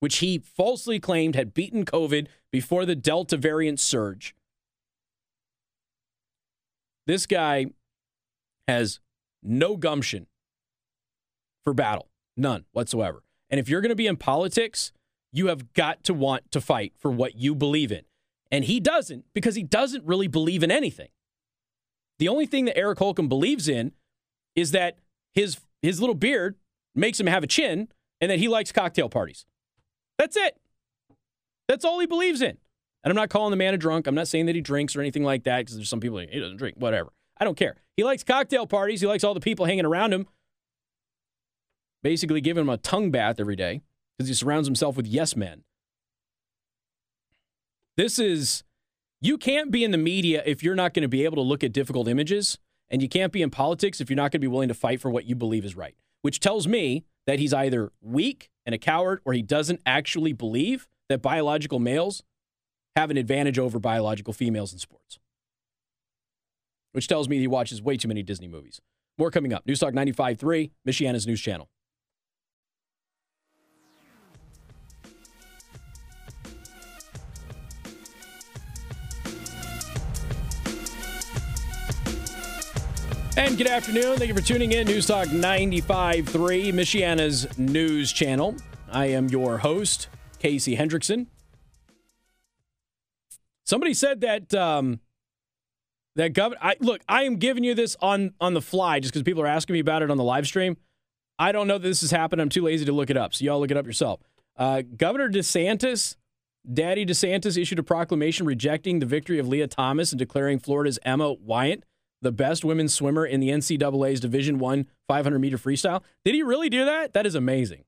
which he falsely claimed had beaten COVID before the Delta variant surge. This guy has no gumption for battle, none whatsoever. And if you're going to be in politics, you have got to want to fight for what you believe in. And he doesn't because he doesn't really believe in anything. The only thing that Eric Holcomb believes in is that his his little beard makes him have a chin and that he likes cocktail parties. That's it. That's all he believes in. And I'm not calling the man a drunk. I'm not saying that he drinks or anything like that because there's some people like, he doesn't drink, whatever. I don't care. He likes cocktail parties. He likes all the people hanging around him basically giving him a tongue bath every day because he surrounds himself with yes men. This is, you can't be in the media if you're not going to be able to look at difficult images, and you can't be in politics if you're not going to be willing to fight for what you believe is right, which tells me that he's either weak and a coward or he doesn't actually believe that biological males have an advantage over biological females in sports. Which tells me he watches way too many Disney movies. More coming up. Newstalk 95.3, Michiana's news channel. And good afternoon. Thank you for tuning in. News Talk 95.3, Michiana's news channel. I am your host, Casey Hendrickson. Somebody said that um, that governor. I, look, I am giving you this on on the fly just because people are asking me about it on the live stream. I don't know that this has happened. I'm too lazy to look it up. So y'all look it up yourself. Uh, Governor DeSantis, Daddy DeSantis, issued a proclamation rejecting the victory of Lia Thomas and declaring Florida's Emma Weyant the best women's swimmer in the NCAA's Division One 500 meter freestyle. Did he really do that? That is amazing.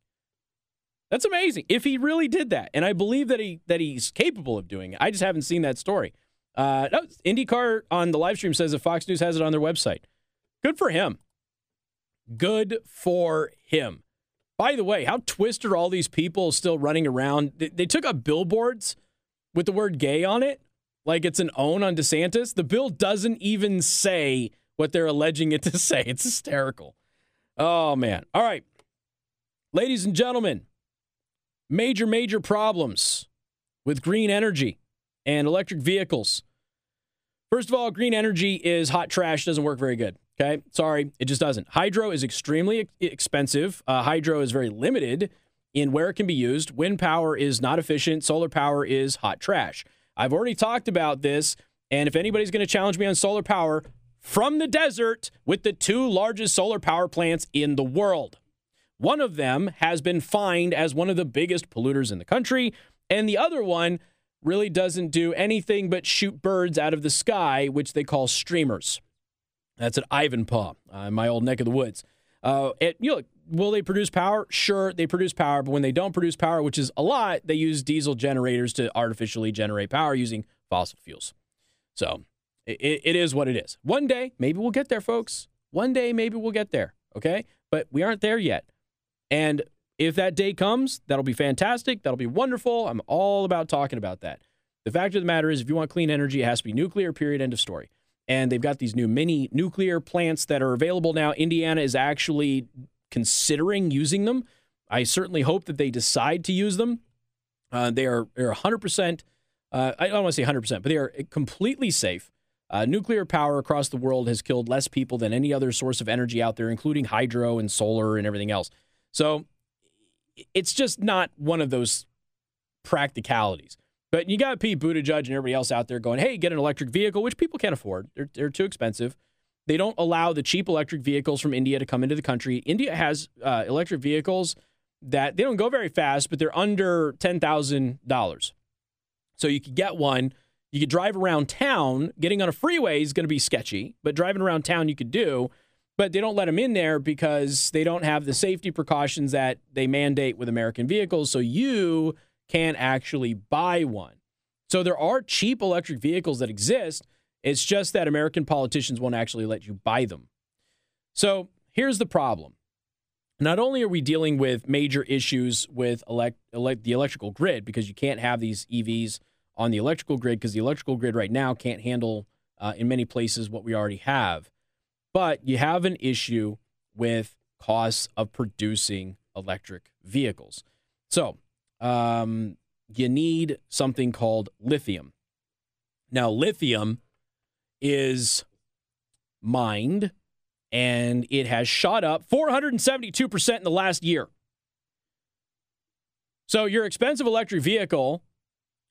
That's amazing. If he really did that, and I believe that he that he's capable of doing it, I just haven't seen that story. Uh, no, IndyCar on the live stream says that Fox News has it on their website. Good for him. Good for him. By the way, how twisted are all these people still running around? They, they took up billboards with the word gay on it like it's an own on DeSantis. The bill doesn't even say what they're alleging it to [laughs] say. It's hysterical. Oh, man. All right. Ladies and gentlemen, major, major problems with green energy and electric vehicles. First of all, green energy is hot trash, doesn't work very good. Okay. Sorry, it just doesn't. Hydro is extremely expensive. Uh, hydro is very limited in where it can be used. Wind power is not efficient. Solar power is hot trash. I've already talked about this. And if anybody's going to challenge me on solar power from the desert with the two largest solar power plants in the world, one of them has been fined as one of the biggest polluters in the country. And the other one really doesn't do anything but shoot birds out of the sky, which they call streamers. That's at Ivanpah, uh, my old neck of the woods. Uh, it, you know, will they produce power? Sure, they produce power, but when they don't produce power, which is a lot, they use diesel generators to artificially generate power using fossil fuels. So it, it is what it is. One day, maybe we'll get there, folks. One day, maybe we'll get there. Okay, but we aren't there yet. And if that day comes, that'll be fantastic. That'll be wonderful. I'm all about talking about that. The fact of the matter is, if you want clean energy, it has to be nuclear, period, end of story. And they've got these new mini nuclear plants that are available now. Indiana is actually considering using them. I certainly hope that they decide to use them. Uh, they are they're 100%, uh, I don't want to say 100%, but they are completely safe. Uh, nuclear power across the world has killed less people than any other source of energy out there, including hydro and solar and everything else. So it's just not one of those practicalities. But you got Pete Buttigieg and everybody else out there going, hey, get an electric vehicle, which people can't afford. They're, they're too expensive. They don't allow the cheap electric vehicles from India to come into the country. India has uh, electric vehicles that they don't go very fast, but they're under $10,000. So you could get one. You could drive around town. Getting on a freeway is going to be sketchy, but driving around town you could do but they don't let them in there because they don't have the safety precautions that they mandate with American vehicles. So you can't actually buy one. So there are cheap electric vehicles that exist. It's just that American politicians won't actually let you buy them. So here's the problem. Not only are we dealing with major issues with elect, elect, the electrical grid because you can't have these EVs on the electrical grid because the electrical grid right now can't handle uh, in many places what we already have. But you have an issue with costs of producing electric vehicles. So um, you need something called lithium. Now, lithium is mined and it has shot up 472% in the last year. So, your expensive electric vehicle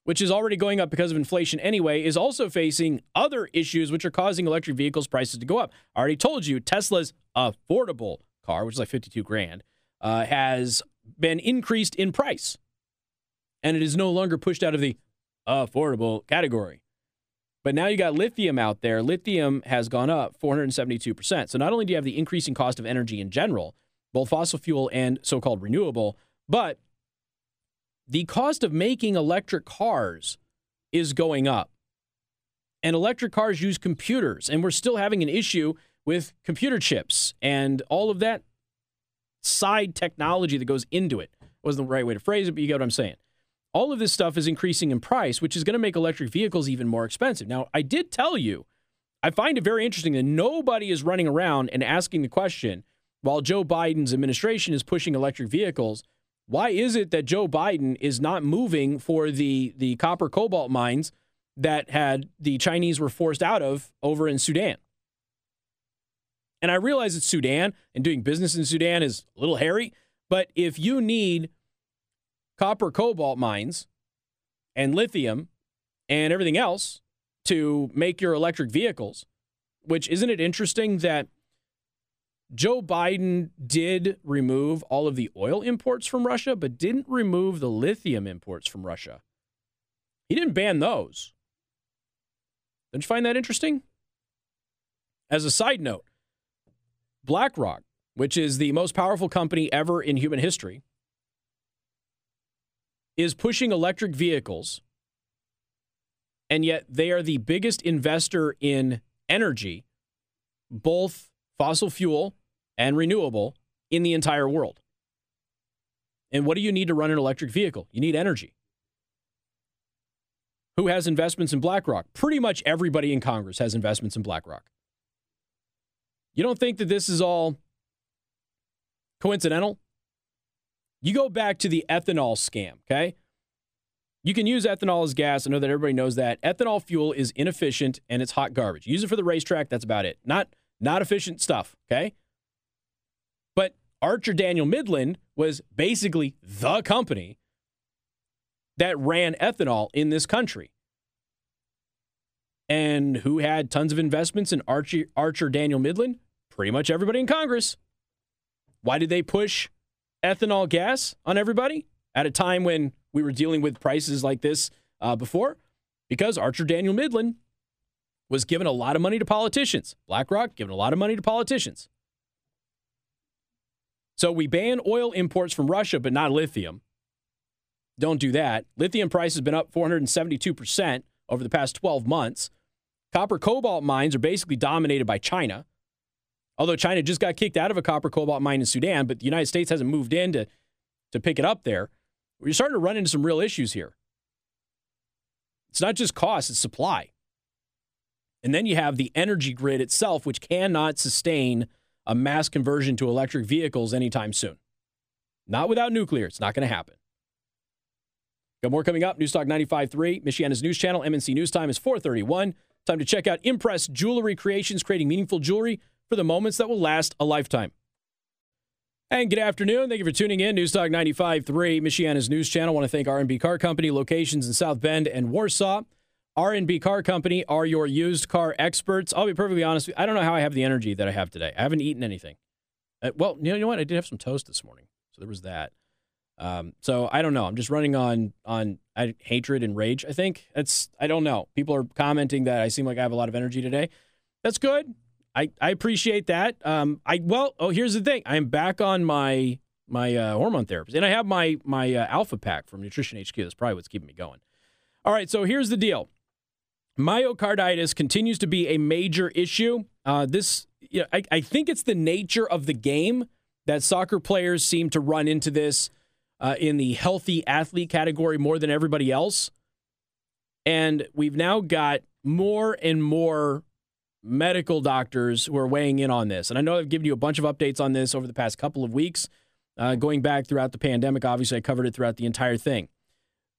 which is already going up because of inflation anyway, is also facing other issues which are causing electric vehicles prices to go up. I already told you Tesla's affordable car, which is like 52 grand, uh, has been increased in price. And it is no longer pushed out of the affordable category. But now you got lithium out there. Lithium has gone up 472%. So not only do you have the increasing cost of energy in general, both fossil fuel and so called renewable, but the cost of making electric cars is going up. And electric cars use computers, and we're still having an issue with computer chips and all of that side technology that goes into it. Wasn't the right way to phrase it, but you get what I'm saying. All of this stuff is increasing in price, which is going to make electric vehicles even more expensive. Now, I did tell you, I find it very interesting that nobody is running around and asking the question while Joe Biden's administration is pushing electric vehicles why is it that Joe Biden is not moving for the the copper cobalt mines that had the Chinese were forced out of over in Sudan? And I realize it's Sudan and doing business in Sudan is a little hairy, but if you need copper cobalt mines and lithium and everything else to make your electric vehicles, which isn't it interesting that Joe Biden did remove all of the oil imports from Russia, but didn't remove the lithium imports from Russia. He didn't ban those. Don't you find that interesting? As a side note, BlackRock, which is the most powerful company ever in human history, is pushing electric vehicles, and yet they are the biggest investor in energy, both fossil fuel and renewable in the entire world. And what do you need to run an electric vehicle? You need energy. Who has investments in BlackRock? Pretty much everybody in Congress has investments in BlackRock. You don't think that this is all coincidental? You go back to the ethanol scam, okay? You can use ethanol as gas. I know that everybody knows that. Ethanol fuel is inefficient and it's hot garbage. Use it for the racetrack, that's about it. Not not efficient stuff, okay? But Archer Daniel Midland was basically the company that ran ethanol in this country. And who had tons of investments in Archer, Archer Daniel Midland? Pretty much everybody in Congress. Why did they push ethanol gas on everybody at a time when we were dealing with prices like this uh, before? Because Archer Daniel Midland was giving a lot of money to politicians. BlackRock giving a lot of money to politicians. So we ban oil imports from Russia, but not lithium. Don't do that. Lithium price has been up 472% over the past 12 months. Copper cobalt mines are basically dominated by China. Although China just got kicked out of a copper cobalt mine in Sudan, but the United States hasn't moved in to, to pick it up there. We're starting to run into some real issues here. It's not just cost, it's supply. And then you have the energy grid itself, which cannot sustain a mass conversion to electric vehicles anytime soon. Not without nuclear. It's not going to happen. Got more coming up. Newstalk 95.3, Michiana's news channel. MNC News Time is 431. Time to check out Impress Jewelry Creations, creating meaningful jewelry for the moments that will last a lifetime. And good afternoon. Thank you for tuning in. Newstalk 95.3, Michiana's news channel. I want to thank R&B Car Company, locations in South Bend and Warsaw. R&B Car Company are your used car experts. I'll be perfectly honest. I don't know how I have the energy that I have today. I haven't eaten anything. Uh, well, you know what? I did have some toast this morning, so there was that. Um, so I don't know. I'm just running on on uh, hatred and rage. I think it's. I don't know. People are commenting that I seem like I have a lot of energy today. That's good. I I appreciate that. Um, I well. Oh, here's the thing. I am back on my my uh, hormone therapist, and I have my my uh, Alpha Pack from Nutrition HQ. That's probably what's keeping me going. All right. So here's the deal. Myocarditis continues to be a major issue. Uh, this, you know, I, I think it's the nature of the game that soccer players seem to run into this uh, in the healthy athlete category more than everybody else. And we've now got more and more medical doctors who are weighing in on this. And I know I've given you a bunch of updates on this over the past couple of weeks, uh, going back throughout the pandemic. Obviously, I covered it throughout the entire thing.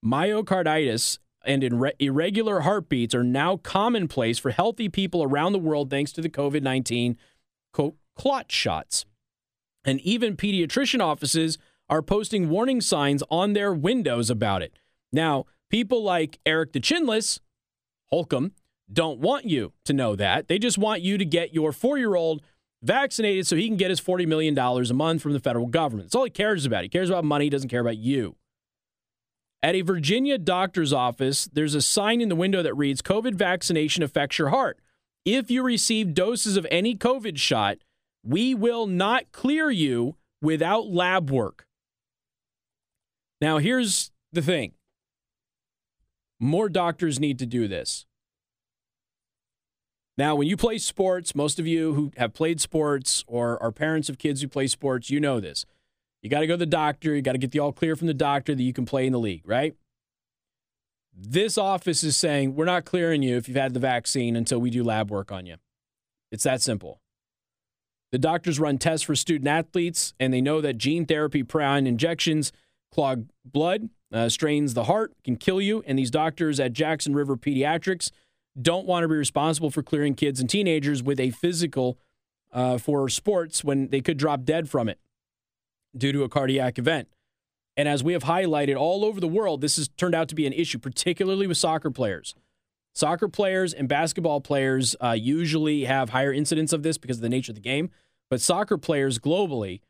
Myocarditis and irregular heartbeats are now commonplace for healthy people around the world thanks to the COVID 19 clot shots. And even pediatrician offices are posting warning signs on their windows about it. Now, people like Eric the Chinless, Holcomb, don't want you to know that. They just want you to get your four year old vaccinated so he can get his $40 million a month from the federal government. That's all he cares about. He cares about money, he doesn't care about you. At a Virginia doctor's office, there's a sign in the window that reads COVID vaccination affects your heart. If you receive doses of any COVID shot, we will not clear you without lab work. Now, here's the thing more doctors need to do this. Now, when you play sports, most of you who have played sports or are parents of kids who play sports, you know this. You got to go to the doctor. You got to get the all clear from the doctor that you can play in the league, right? This office is saying, we're not clearing you if you've had the vaccine until we do lab work on you. It's that simple. The doctors run tests for student athletes, and they know that gene therapy prion injections clog blood, uh, strains the heart, can kill you. And these doctors at Jackson River Pediatrics don't want to be responsible for clearing kids and teenagers with a physical uh, for sports when they could drop dead from it due to a cardiac event. And as we have highlighted all over the world, this has turned out to be an issue, particularly with soccer players. Soccer players and basketball players uh, usually have higher incidence of this because of the nature of the game. But soccer players globally,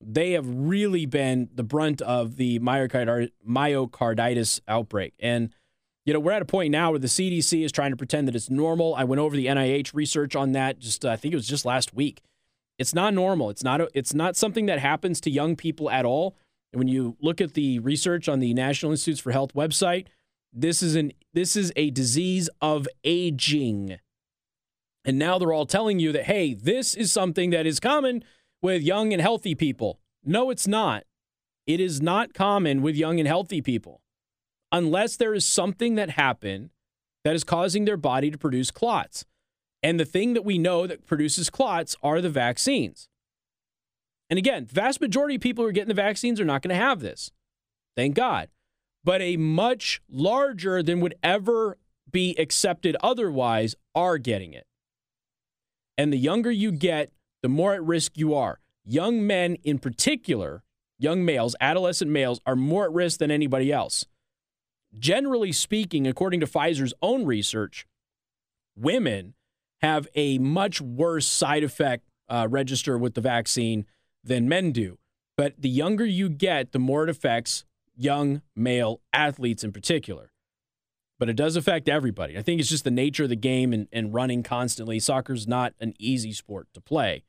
they have really been the brunt of the myocarditis outbreak. And, you know, we're at a point now where the CDC is trying to pretend that it's normal. I went over the NIH research on that just, uh, I think it was just last week. It's not normal. It's not a, it's not something that happens to young people at all. And when you look at the research on the National Institutes for Health website, this is an this is a disease of aging. And now they're all telling you that hey, this is something that is common with young and healthy people. No, it's not. It is not common with young and healthy people unless there is something that happened that is causing their body to produce clots. And the thing that we know that produces clots are the vaccines. And again, the vast majority of people who are getting the vaccines are not going to have this. Thank God. But a much larger than would ever be accepted otherwise are getting it. And the younger you get, the more at risk you are. Young men in particular, young males, adolescent males, are more at risk than anybody else. Generally speaking, according to Pfizer's own research, women have a much worse side effect uh, register with the vaccine than men do. But the younger you get, the more it affects young male athletes in particular. but it does affect everybody. I think it's just the nature of the game and, and running constantly. Soccer's not an easy sport to play.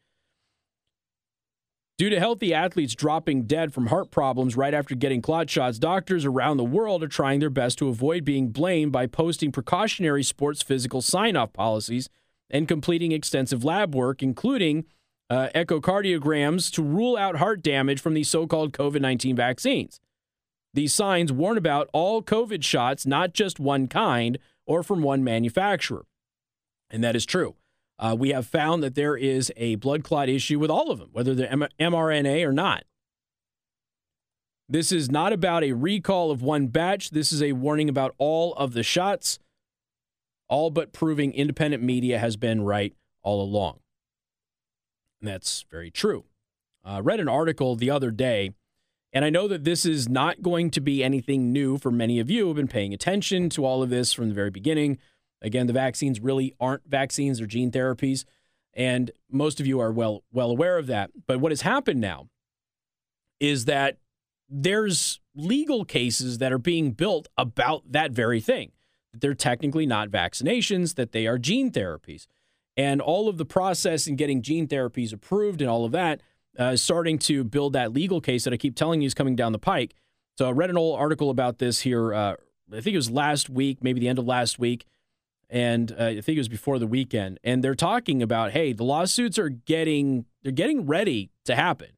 Due to healthy athletes dropping dead from heart problems right after getting clot shots, doctors around the world are trying their best to avoid being blamed by posting precautionary sports physical sign off policies and completing extensive lab work, including uh, echocardiograms to rule out heart damage from the so called COVID 19 vaccines. These signs warn about all COVID shots, not just one kind or from one manufacturer. And that is true. Uh, we have found that there is a blood clot issue with all of them, whether they're mRNA or not. This is not about a recall of one batch. This is a warning about all of the shots, all but proving independent media has been right all along. And that's very true. I uh, read an article the other day and I know that this is not going to be anything new for many of you who have been paying attention to all of this from the very beginning. Again, the vaccines really aren't vaccines, they're gene therapies. And most of you are well well aware of that. But what has happened now is that there's legal cases that are being built about that very thing. That they're technically not vaccinations, that they are gene therapies. And all of the process in getting gene therapies approved and all of that uh, starting to build that legal case that I keep telling you is coming down the pike. So I read an old article about this here. Uh, I think it was last week, maybe the end of last week, and uh, I think it was before the weekend. And they're talking about, hey, the lawsuits are getting they're getting ready to happen.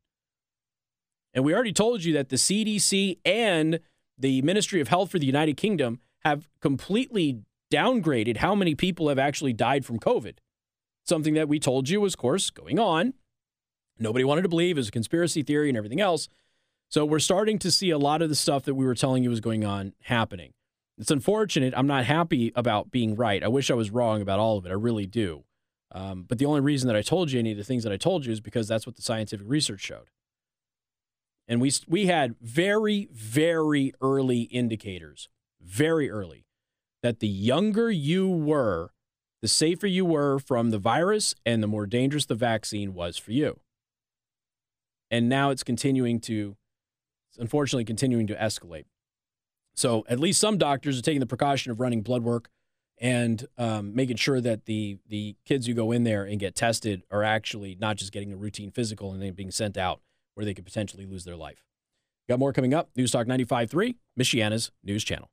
And we already told you that the CDC and the Ministry of Health for the United Kingdom have completely downgraded how many people have actually died from COVID. Something that we told you was, of course, going on. Nobody wanted to believe it was a conspiracy theory and everything else. So we're starting to see a lot of the stuff that we were telling you was going on happening. It's unfortunate. I'm not happy about being right. I wish I was wrong about all of it. I really do. Um, but the only reason that I told you any of the things that I told you is because that's what the scientific research showed. And we we had very very early indicators, very early, that the younger you were, the safer you were from the virus, and the more dangerous the vaccine was for you and now it's continuing to unfortunately continuing to escalate so at least some doctors are taking the precaution of running blood work and um, making sure that the the kids who go in there and get tested are actually not just getting a routine physical and then being sent out where they could potentially lose their life. Got more coming up. News Talk 95.3, Michiana's news channel.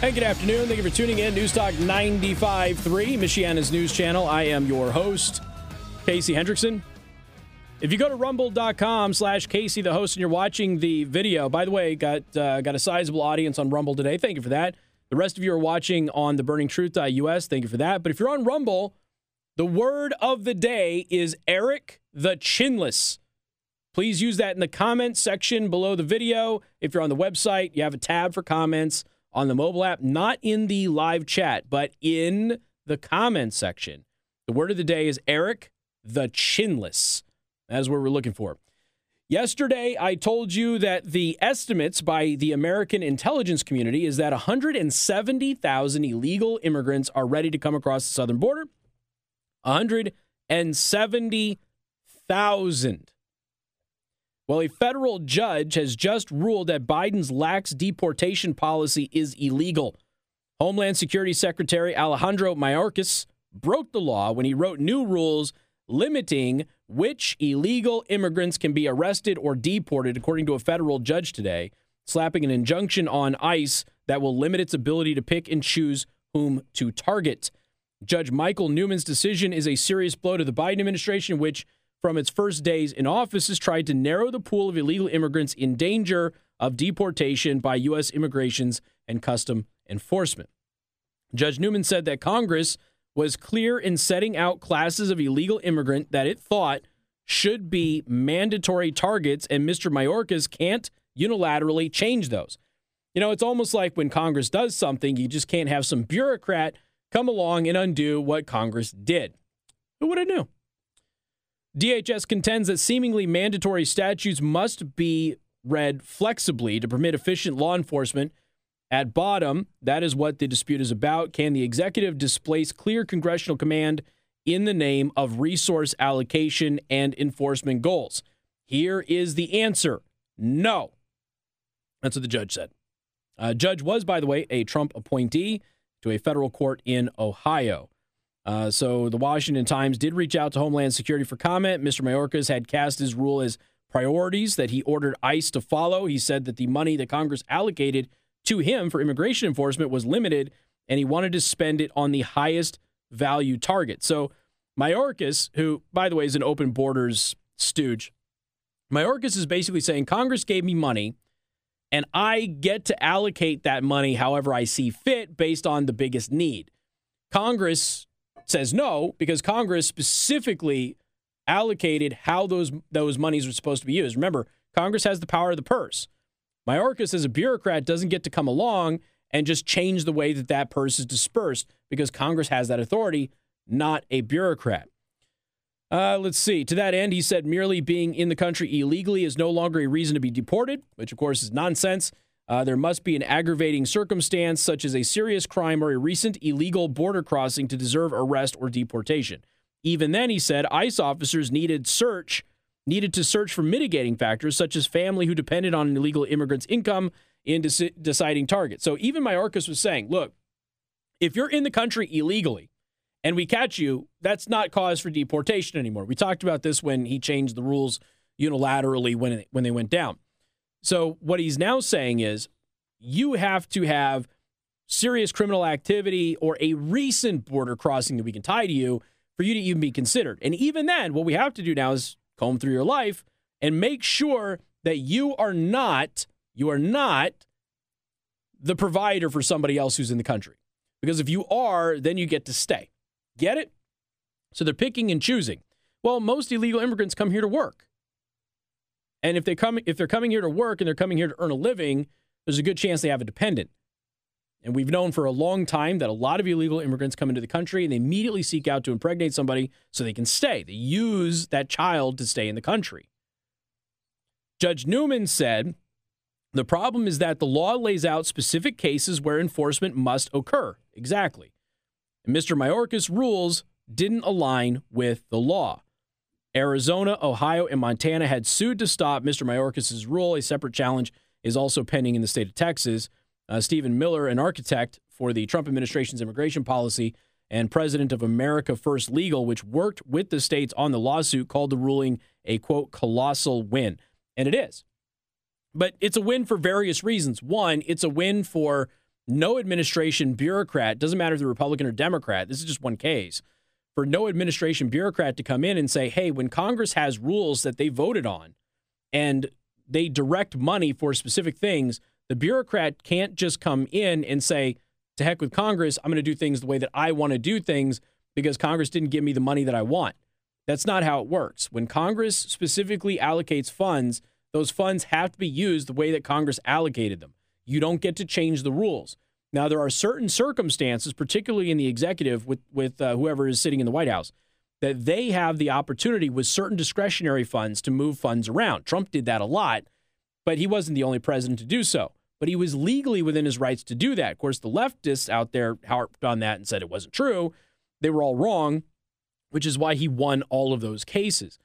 Hey, good afternoon. Thank you for tuning in. News Talk 95.3, Michiana's news channel. I am your host, Casey Hendrickson. If you go to rumble.com slash Casey the host and you're watching the video, by the way, got uh, got a sizable audience on Rumble today. Thank you for that. The rest of you are watching on the burningtruth.us. Thank you for that. But if you're on Rumble, the word of the day is Eric the Chinless. Please use that in the comments section below the video. If you're on the website, you have a tab for comments on the mobile app, not in the live chat, but in the comment section. The word of the day is Eric the Chinless. That's what we're looking for. Yesterday, I told you that the estimates by the American intelligence community is that 170,000 illegal immigrants are ready to come across the southern border. 170,000. Well, a federal judge has just ruled that Biden's lax deportation policy is illegal. Homeland Security Secretary Alejandro Mayorkas broke the law when he wrote new rules limiting which illegal immigrants can be arrested or deported, according to a federal judge today, slapping an injunction on ICE that will limit its ability to pick and choose whom to target. Judge Michael Newman's decision is a serious blow to the Biden administration, which from its first days in office has tried to narrow the pool of illegal immigrants in danger of deportation by U.S. immigrations and custom enforcement. Judge Newman said that Congress was clear in setting out classes of illegal immigrant that it thought should be mandatory targets, and Mr. Mayorkas can't unilaterally change those. You know, it's almost like when Congress does something, you just can't have some bureaucrat come along and undo what Congress did. Who would have knew? DHS contends that seemingly mandatory statutes must be read flexibly to permit efficient law enforcement At bottom, that is what the dispute is about. Can the executive displace clear congressional command in the name of resource allocation and enforcement goals? Here is the answer no. That's what the judge said. Uh, judge was, by the way, a Trump appointee to a federal court in Ohio. Uh, so the Washington Times did reach out to Homeland Security for comment. Mr. Mayorkas had cast his rule as priorities that he ordered ICE to follow. He said that the money that Congress allocated to him for immigration enforcement was limited, and he wanted to spend it on the highest value target. So Mayorkas, who, by the way, is an open borders stooge, Mayorkas is basically saying Congress gave me money, and I get to allocate that money however I see fit based on the biggest need. Congress says no because Congress specifically allocated how those those monies were supposed to be used. Remember, Congress has the power of the purse. Mayorkas, as a bureaucrat, doesn't get to come along and just change the way that that purse is dispersed because Congress has that authority, not a bureaucrat. Uh, let's see. To that end, he said merely being in the country illegally is no longer a reason to be deported, which of course is nonsense. Uh, there must be an aggravating circumstance, such as a serious crime or a recent illegal border crossing, to deserve arrest or deportation. Even then, he said ICE officers needed search needed to search for mitigating factors such as family who depended on an illegal immigrant's income in deci- deciding targets. So even Mayorkas was saying, look, if you're in the country illegally and we catch you, that's not cause for deportation anymore. We talked about this when he changed the rules unilaterally when it, when they went down. So what he's now saying is you have to have serious criminal activity or a recent border crossing that we can tie to you for you to even be considered. And even then, what we have to do now is comb through your life and make sure that you are not you are not the provider for somebody else who's in the country. Because if you are, then you get to stay. Get it? So they're picking and choosing. Well, most illegal immigrants come here to work. And if they come if they're coming here to work and they're coming here to earn a living, there's a good chance they have a dependent. And we've known for a long time that a lot of illegal immigrants come into the country and they immediately seek out to impregnate somebody so they can stay. They use that child to stay in the country. Judge Newman said the problem is that the law lays out specific cases where enforcement must occur. Exactly. And Mr. Mayorkas' rules didn't align with the law. Arizona, Ohio, and Montana had sued to stop Mr. Mayorkas' rule. A separate challenge is also pending in the state of Texas. Uh, Stephen Miller, an architect for the Trump administration's immigration policy and president of America First Legal, which worked with the states on the lawsuit, called the ruling a quote colossal win. And it is. But it's a win for various reasons. One, it's a win for no administration bureaucrat, doesn't matter if they're Republican or Democrat, this is just one case, for no administration bureaucrat to come in and say, hey, when Congress has rules that they voted on and they direct money for specific things, the bureaucrat can't just come in and say, to heck with Congress, I'm going to do things the way that I want to do things because Congress didn't give me the money that I want. That's not how it works. When Congress specifically allocates funds, those funds have to be used the way that Congress allocated them. You don't get to change the rules. Now, there are certain circumstances, particularly in the executive with, with uh, whoever is sitting in the White House, that they have the opportunity with certain discretionary funds to move funds around. Trump did that a lot, but he wasn't the only president to do so. But he was legally within his rights to do that. Of course, the leftists out there harped on that and said it wasn't true. They were all wrong, which is why he won all of those cases.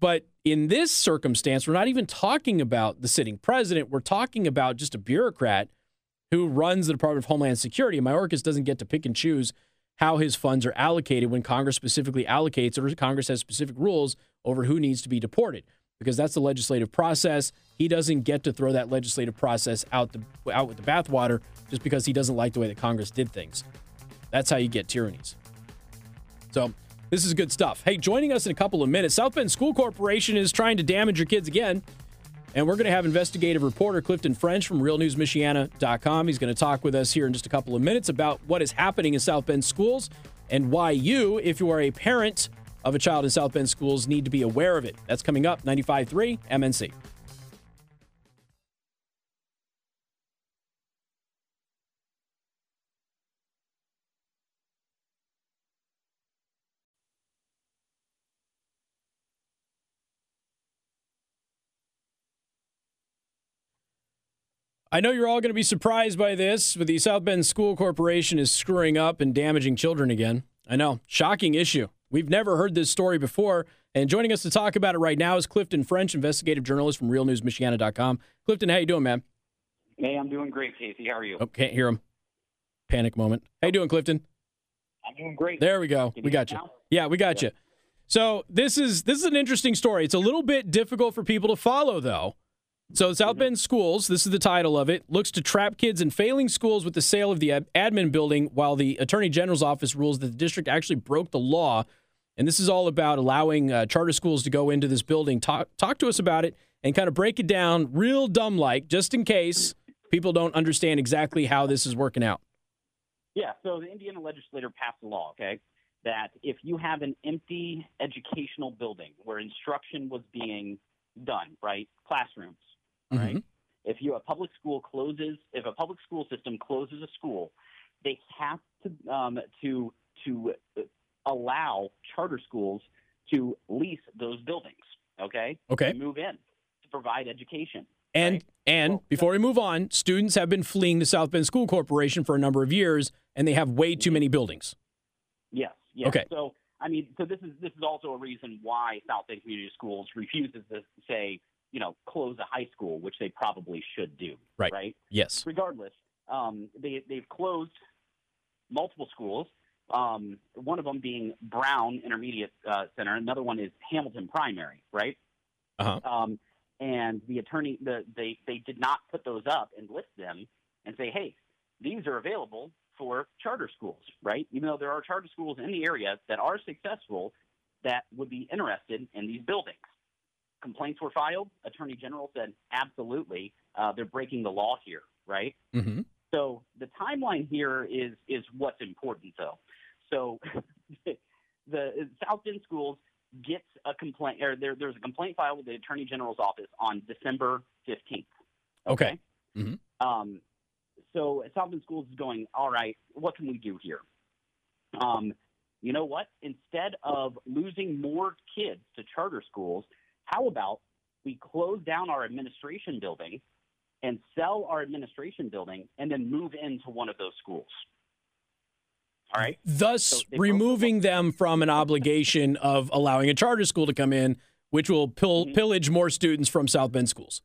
But in this circumstance, we're not even talking about the sitting president. We're talking about just a bureaucrat who runs the Department of Homeland Security. Mayorkas doesn't get to pick and choose how his funds are allocated when Congress specifically allocates or Congress has specific rules over who needs to be deported because that's the legislative process. He doesn't get to throw that legislative process out the out with the bathwater just because he doesn't like the way that Congress did things. That's how you get tyrannies. So this is good stuff. Hey, joining us in a couple of minutes, South Bend School Corporation is trying to damage your kids again. And we're going to have investigative reporter Clifton French from realnewsmichiana.com. He's going to talk with us here in just a couple of minutes about what is happening in South Bend schools and why you, if you are a parent of a child in South Bend schools, need to be aware of it. That's coming up 95.3 MNC. I know you're all going to be surprised by this, but the South Bend School Corporation is screwing up and damaging children again. I know, shocking issue. We've never heard this story before. And joining us to talk about it right now is Clifton French, investigative journalist from RealNewsMichiana.com. Clifton, how you doing, man? Hey, I'm doing great, Casey. How are you? Oh, can't hear him. Panic moment. How you doing, Clifton? I'm doing great. There we go. Can we got you. now? Yeah, we got you. So this is this is an interesting story. It's a little bit difficult for people to follow, though. So South Mm-hmm. Bend Schools, this is the title of it, looks to trap kids in failing schools with the sale of the ad- admin building, while the Attorney General's office rules that the district actually broke the law. And this is all about allowing uh, charter schools to go into this building. Talk talk to us about it and kind of break it down real dumb like, just in case people don't understand exactly how this is working out. Yeah, so the Indiana legislature passed a law, okay, that if you have an empty educational building where instruction was being done, right, classrooms, all right, if you a public school closes, if a public school system closes a school, they have to um, to to uh, allow charter schools to lease those buildings, okay, Okay. to move in to provide education. And Right. and Well, before we move on, students have been fleeing the South Bend School Corporation for a number of years, and they have way too many buildings. Yes. yes. Okay. So I mean, so this is this is also a reason why South Bend Community Schools refuses to say, you know, close a high school, which they probably should do. Right. Right. Yes. Regardless, um, they they've closed multiple schools. Um, one of them being Brown Intermediate uh, Center. Another one is Hamilton Primary. Right. Uh-huh. Um, and the attorney, the, they they did not put those up and list them and say, hey, these are available for charter schools, right? Even though there are charter schools in the area that are successful that would be interested in these buildings. Complaints were filed. Attorney General said, absolutely, uh, they're breaking the law here, right? hmm So the timeline here is is what's important, though. So [laughs] the South Bend Schools gets a complaint, or there, there's a complaint filed with the Attorney General's office on December 15th. Okay. Mhm. Um, so South Bend Schools is going, all right, what can we do here? Um, you know what? Instead of losing more kids to charter schools, how about we close down our administration building and sell our administration building and then move into one of those schools? All right. Thus, So removing them from an obligation of allowing a charter school to come in, which will pill- Mhm. pillage more students from South Bend schools.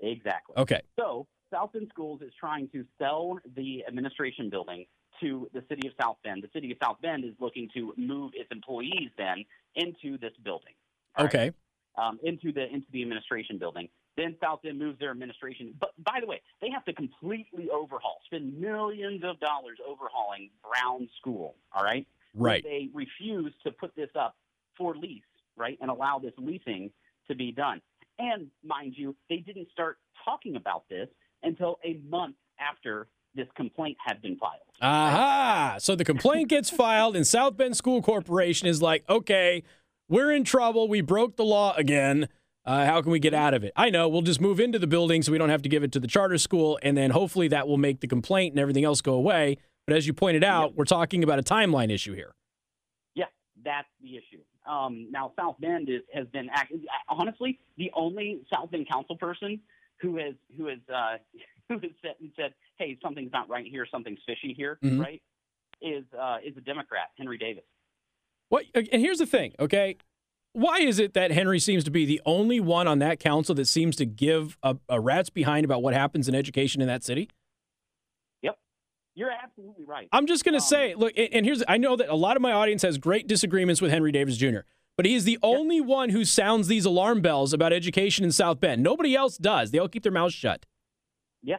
Exactly. Okay. So South Bend Schools is trying to sell the administration building to the city of South Bend. The city of South Bend is looking to move its employees then into this building. all right? Um, into the into the administration building. Then South Bend moves their administration. But by the way, they have to completely overhaul, spend millions of dollars overhauling Brown School. All right. Right. They refuse to put this up for lease, right, and allow this leasing to be done. And mind you, they didn't start talking about this until a month after this complaint had been filed. Aha! So the complaint gets filed, and South Bend School Corporation is like, okay, we're in trouble. We broke the law again. Uh, how can we get out of it? I know. We'll just move into the building so we don't have to give it to the charter school, and then hopefully that will make the complaint and everything else go away. But as you pointed out, Yep. we're talking about a timeline issue here. Yeah, that's the issue. Um, now, South Bend is, has been act- honestly the only South Bend council person who has who has uh, [laughs] who has said, said, "Hey, something's not right here. Something's fishy here." Mhm. Right? Is uh, is a Democrat, Henry Davis. What? And here's the thing, okay? Why is it that Henry seems to be the only one on that council that seems to give a, a rat's behind about what happens in education in that city? Yep. You're absolutely right. I'm just going to Um, say, look, and and here's I know that a lot of my audience has great disagreements with Henry Davis Jr., but he is the only one who sounds these alarm bells about education in South Bend. Nobody else does. They all keep their mouths shut. Yeah,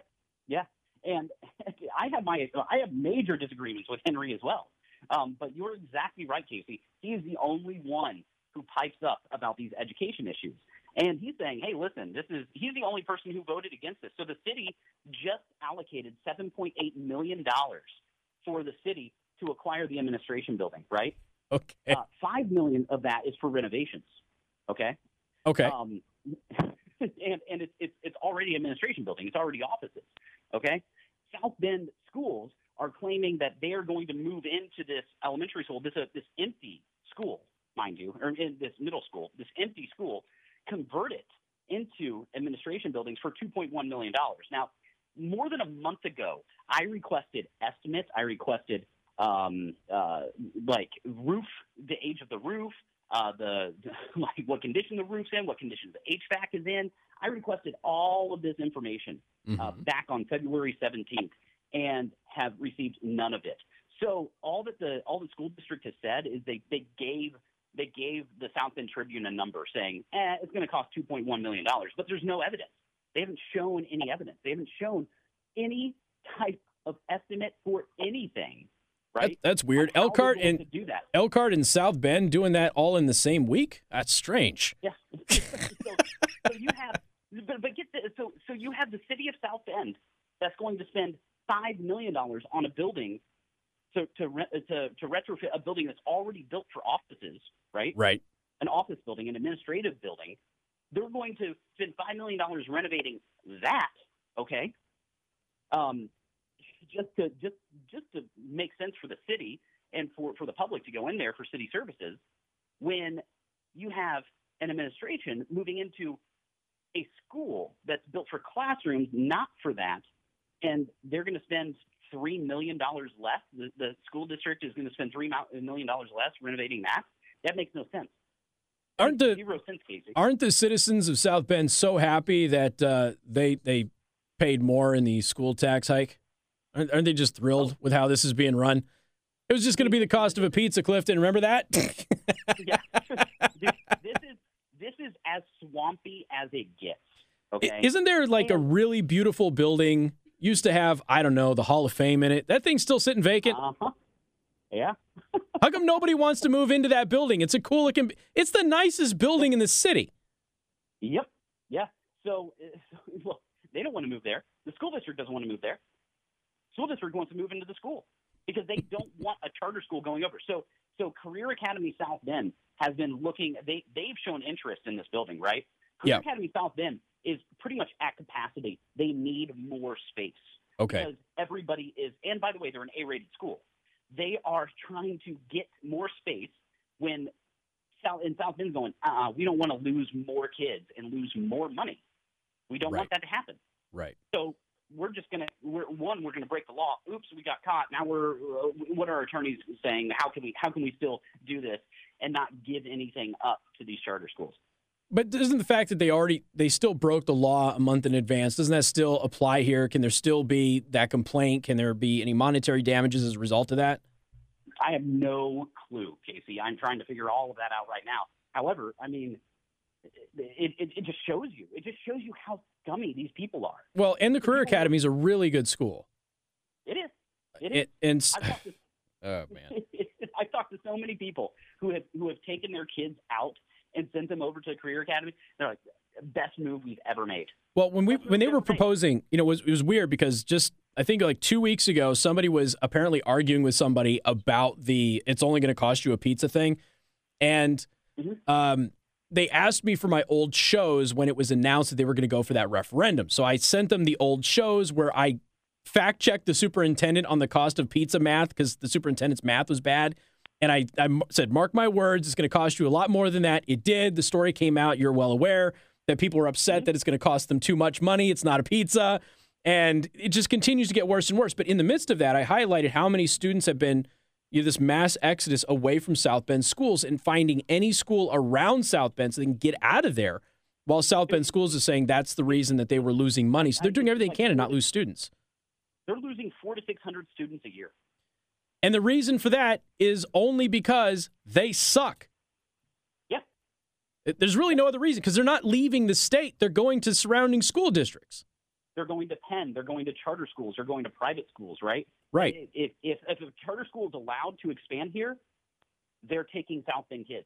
yeah, and [laughs] I have my I have major disagreements with Henry as well. Um, but you're exactly right, Casey. He is the only one who pipes up about these education issues, and he's saying, "Hey, listen, this is." He's the only person who voted against this. So the city just allocated 7.8 million dollars for the city to acquire the administration building. Right, Okay. uh, five million of that is for renovations. Okay. Okay. Um, [laughs] and and it's, it's it's already administration building. It's already offices. Okay. South Bend schools are claiming that they are going to move into this elementary school, this uh, this empty school, mind you, or in this middle school, this empty school, convert it into administration buildings for 2.1 million dollars. Now, more than a month ago, I requested estimates. I requested um, uh, like roof, the age of the roof, uh, the [laughs] like what condition the roof's in, what condition the HVAC is in. I requested all of this information uh, back on February 17th and have received none of it. So all that the all the school district has said is they they gave they gave the South Bend Tribune a number saying eh, it's going to cost 2.1 million dollars, but there's no evidence. They haven't shown any evidence. They haven't shown any type of estimate for anything. Right? That- that's weird. How Elkhart and do that. Elkhart and South Bend doing that all in the same week? That's strange. Yeah. [laughs] so, so you have, but, but get the, so so you have the city of South Bend that's going to spend five million dollars on a building to to re, to to retrofit a building that's already built for offices, right? Right. An office building, an administrative building. They're going to spend five million dollars renovating that. Okay. Um, just to just just to make sense for the city and for for the public to go in there for city services when you have an administration moving into a school that's built for classrooms, not for that, and they're going to spend three million dollars less. The, the school district is going to spend three million dollars less renovating that. That makes no sense. Aren't the Zero sense, Casey. aren't the citizens of South Bend so happy that uh, they they paid more in the school tax hike? Aren't, aren't they just thrilled with how this is being run? It was just going to be the cost of a pizza, Clifton. Remember that? yeah. [laughs] Dude, this is this is as swampy as it gets. Okay. Isn't there like a really beautiful building? Used to have, I don't know, the Hall of Fame in it. That thing's still sitting vacant. Uh-huh. Yeah. [laughs] How come nobody wants to move into that building? It's a cool looking. It's the nicest building in the city. Yep. Yeah. So, uh, so [laughs] well, they don't want to move there. The school district doesn't want to move there. School district wants to move into the school because they don't [laughs] want a charter school going over. So, so Career Academy South Bend has been looking. They they've shown interest in this building, right? Career Yeah. Academy South Bend is pretty much at capacity. They need more space. Okay. Because everybody is, and by the way, they're an A-rated school. They are trying to get more space when South in South Bend's going. Uh, we don't want to lose more kids and lose more money. We don't Right. want that to happen. Right. So we're just gonna we're one we're gonna break the law. Oops, we got caught. Now we're uh, what are our attorneys saying? How can we how can we still do this and not give anything up to these charter schools? But doesn't the fact that they already they still broke the law a month in advance doesn't that still apply here? Can there still be that complaint? Can there be any monetary damages as a result of that? I have no clue, Casey. I'm trying to figure all of that out right now. However, I mean, it, it, it just shows you. It just shows you how scummy these people are. Well, and the Career Academy is a really good school. It is. It is. It, and to [laughs] oh man, [laughs] I've talked to so many people who have who have taken their kids out and sent them over to a career academy. They're like, best move we've ever made. Well, when we when they were proposing, you know, it was it was weird because just I think like two weeks ago, somebody was apparently arguing with somebody about the it's only going to cost you a pizza thing, and um, they asked me for my old shows when it was announced that they were going to go for that referendum. So I sent them the old shows where I fact checked the superintendent on the cost of pizza math because the superintendent's math was bad. And I said, mark my words, it's going to cost you a lot more than that. It did. The story came out. You're well aware that people are upset mm-hmm. that it's going to cost them too much money. It's not a pizza. And it just continues to get worse and worse. But in the midst of that, I highlighted how many students have been, you know, this mass exodus away from South Bend schools and finding any school around South Bend so they can get out of there. While South Bend schools is saying that's the reason that they were losing money. So they're doing everything they can to not lose students. They're losing four to six hundred students a year. And the reason for that is only because they suck. Yeah. There's really no other reason because they're not leaving the state. They're going to surrounding school districts. They're going to Penn. They're going to charter schools. They're going to private schools. Right. Right. If if, if a charter school is allowed to expand here, they're taking South Bend kids.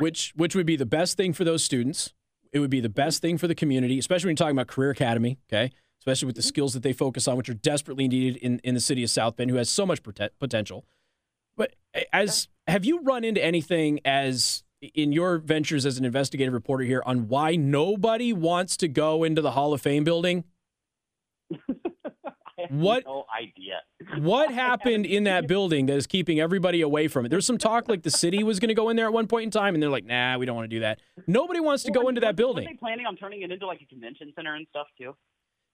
Which which would be the best thing for those students. It would be the best thing for the community, especially when you're talking about career academy, okay? Especially with the mm-hmm. skills that they focus on, which are desperately needed in, in the city of South Bend, who has so much prote- potential. But as have you run into anything as in your ventures as an investigative reporter here on why nobody wants to go into the Hall of Fame building? [laughs] What- No idea. What [laughs] happened in that building that is keeping everybody away from it? There's some talk like the city was going to go in there at one point in time, and they're like, "Nah, we don't want to do that." Nobody wants to go into that building. Are they planning on turning it into like a convention center and stuff too?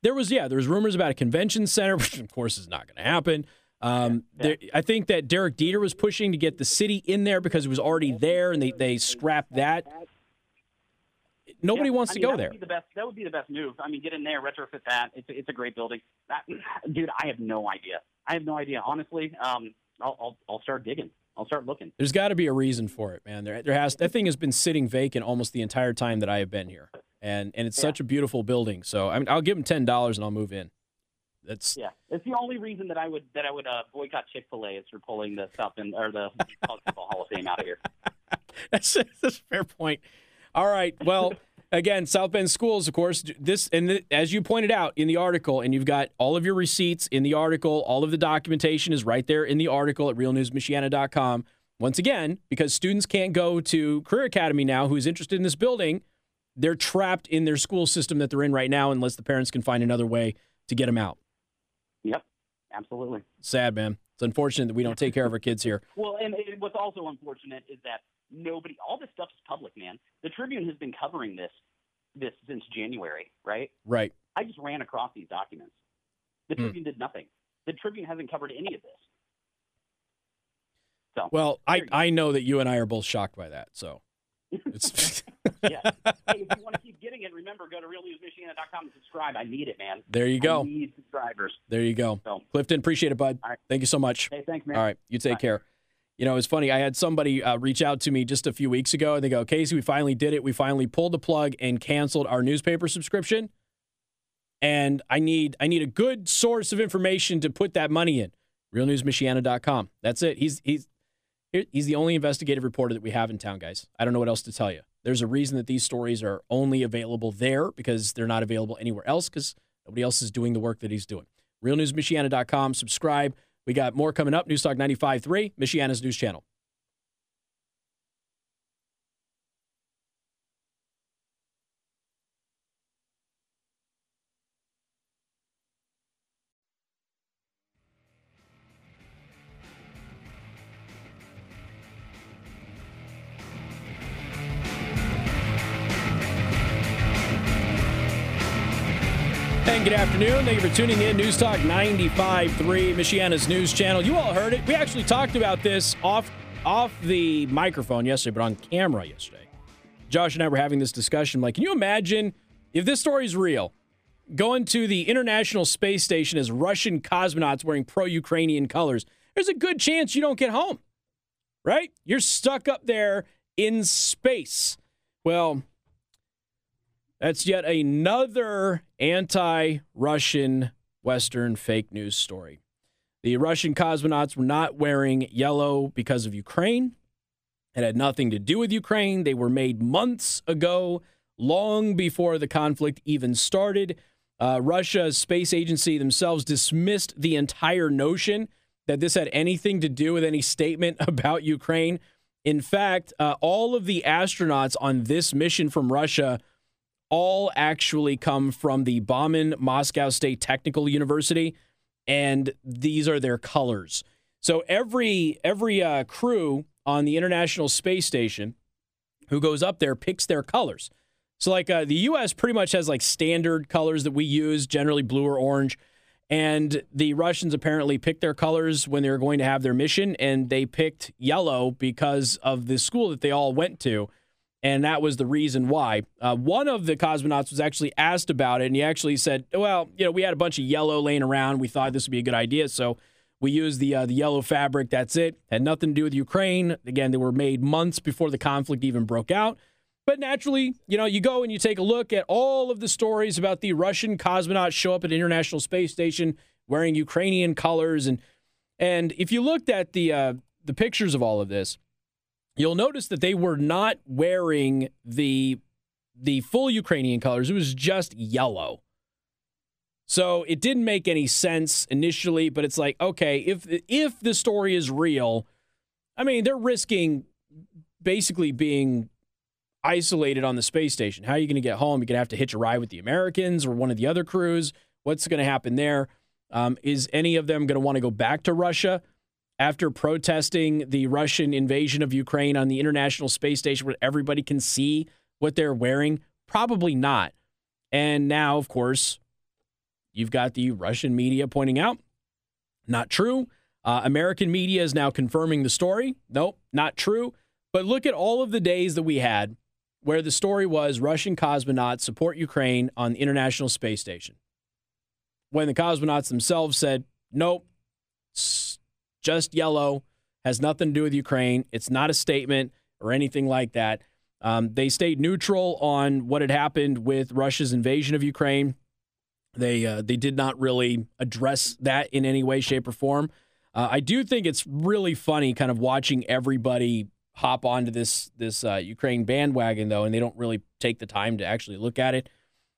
There was yeah, there was rumors about a convention center, [laughs] which of course is not going to happen. Um, there, I think that Derek Dieter was pushing to get the city in there because it was already there, and they they scrapped that. Nobody Yeah, wants I to mean, go that there. Would be the best, that would be the best move. I mean, get in there, retrofit that. It's a, it's a great building. That, [sighs] dude, I have no idea. I have no idea. Honestly, um, I'll, I'll I'll start digging. I'll start looking. There's got to be a reason for it, man. There, there has that thing has been sitting vacant almost the entire time that I have been here, and and it's such a beautiful building. So I mean, I'll give them ten dollars and I'll move in. That's Yeah, it's the only reason that I would that I would uh, boycott Chick Fil A is for pulling the South Bend or the Football Hall of Fame out of here. [laughs] That's, that's a fair point. All right. Well, again, South Bend Schools, of course, this, and th- as you pointed out in the article, and you've got all of your receipts in the article, all of the documentation is right there in the article at realnewsmichiana.com. Once again, because students can't go to Career Academy now, who's interested in this building, they're trapped in their school system that they're in right now unless the parents can find another way to get them out. Yep, absolutely. Sad, man. It's unfortunate that we don't take care of our kids here. Well, and, and what's also unfortunate is that nobody, all this stuff is public, man. The Tribune has been covering this this since January, right? Right. I just ran across these documents. The Hmm. Tribune did nothing. The Tribune hasn't covered any of this. So Well, I. I know that you and I are both shocked by that. So it's. [laughs] [laughs] yeah. Hey, if you want to keep getting it, remember go to realnewsmichiana.com and subscribe. I need it, man. There you I go. need subscribers. There you go. So, Clifton, appreciate it, bud. Right. Thank you so much. hey, thanks, man. All right, you take Bye. care. You know, it's funny. I had somebody uh, reach out to me just a few weeks ago, and they go, "Casey, we finally did it. We finally pulled the plug and canceled our newspaper subscription. And I need I need a good source of information to put that money in. RealNewsMichiana.com. That's it. He's he's he's the only investigative reporter that we have in town, guys. I don't know what else to tell you. There's a reason that these stories are only available there because they're not available anywhere else because nobody else is doing the work that he's doing. RealNewsMichiana.com. Subscribe. We got more coming up. Newstalk 95.3, Michiana's news channel. Afternoon. Thank you for tuning in. News Talk 95.3, Michiana's news channel. You all heard it. We actually talked about this off off the microphone yesterday, but on camera yesterday. Josh and I were having this discussion. Like, can you imagine if this story is real? Going to the International Space Station as Russian cosmonauts wearing pro Ukrainian colors, there's a good chance you don't get home, right? You're stuck up there in space. Well, that's yet another anti Russian Western fake news story. The Russian cosmonauts were not wearing yellow because of Ukraine. It had nothing to do with Ukraine. They were made months ago, long before the conflict even started. Uh, Russia's space agency themselves dismissed the entire notion that this had anything to do with any statement [laughs] about Ukraine. In fact, uh, all of the astronauts on this mission from Russia all actually come from the Bauman Moscow State Technical University, and these are their colors. So every every uh, crew on the International Space Station who goes up there picks their colors. So like uh, the U.S. pretty much has like standard colors that we use, generally blue or orange. And the Russians apparently picked their colors when they were going to have their mission, and they picked yellow because of the school that they all went to and that was the reason why. Uh, one of the cosmonauts was actually asked about it, and he actually said, "Well, you know, we had a bunch of yellow laying around. We thought this would be a good idea, so we used the uh, the yellow fabric. That's it. Had nothing to do with Ukraine. Again, they were made months before the conflict even broke out." But naturally, you know, you go and you take a look at all of the stories about the Russian cosmonauts show up at International Space Station wearing Ukrainian colors, and and if you looked at the uh, the pictures of all of this, you'll notice that they were not wearing the the full Ukrainian colors. It was just yellow. So it didn't make any sense initially, but it's like, okay, if if the story is real, I mean, they're risking basically being isolated on the space station. How are you going to get home? You're going to have to hitch a ride with the Americans or one of the other crews. What's going to happen there? Um, is any of them going to want to go back to Russia? After protesting the Russian invasion of Ukraine on the International Space Station where everybody can see what they're wearing? Probably not. And now, of course, you've got the Russian media pointing out, not true. Uh, American media is now confirming the story. Nope, not true. But look at all of the days that we had where the story was Russian cosmonauts support Ukraine on the International Space Station. When the cosmonauts themselves said, nope, just yellow, has nothing to do with Ukraine. It's not a statement or anything like that. Um, they stayed neutral on what had happened with Russia's invasion of Ukraine. They uh, they did not really address that in any way, shape, or form. Uh, I do think it's really funny, kind of watching everybody hop onto this this uh, Ukraine bandwagon though, and they don't really take the time to actually look at it.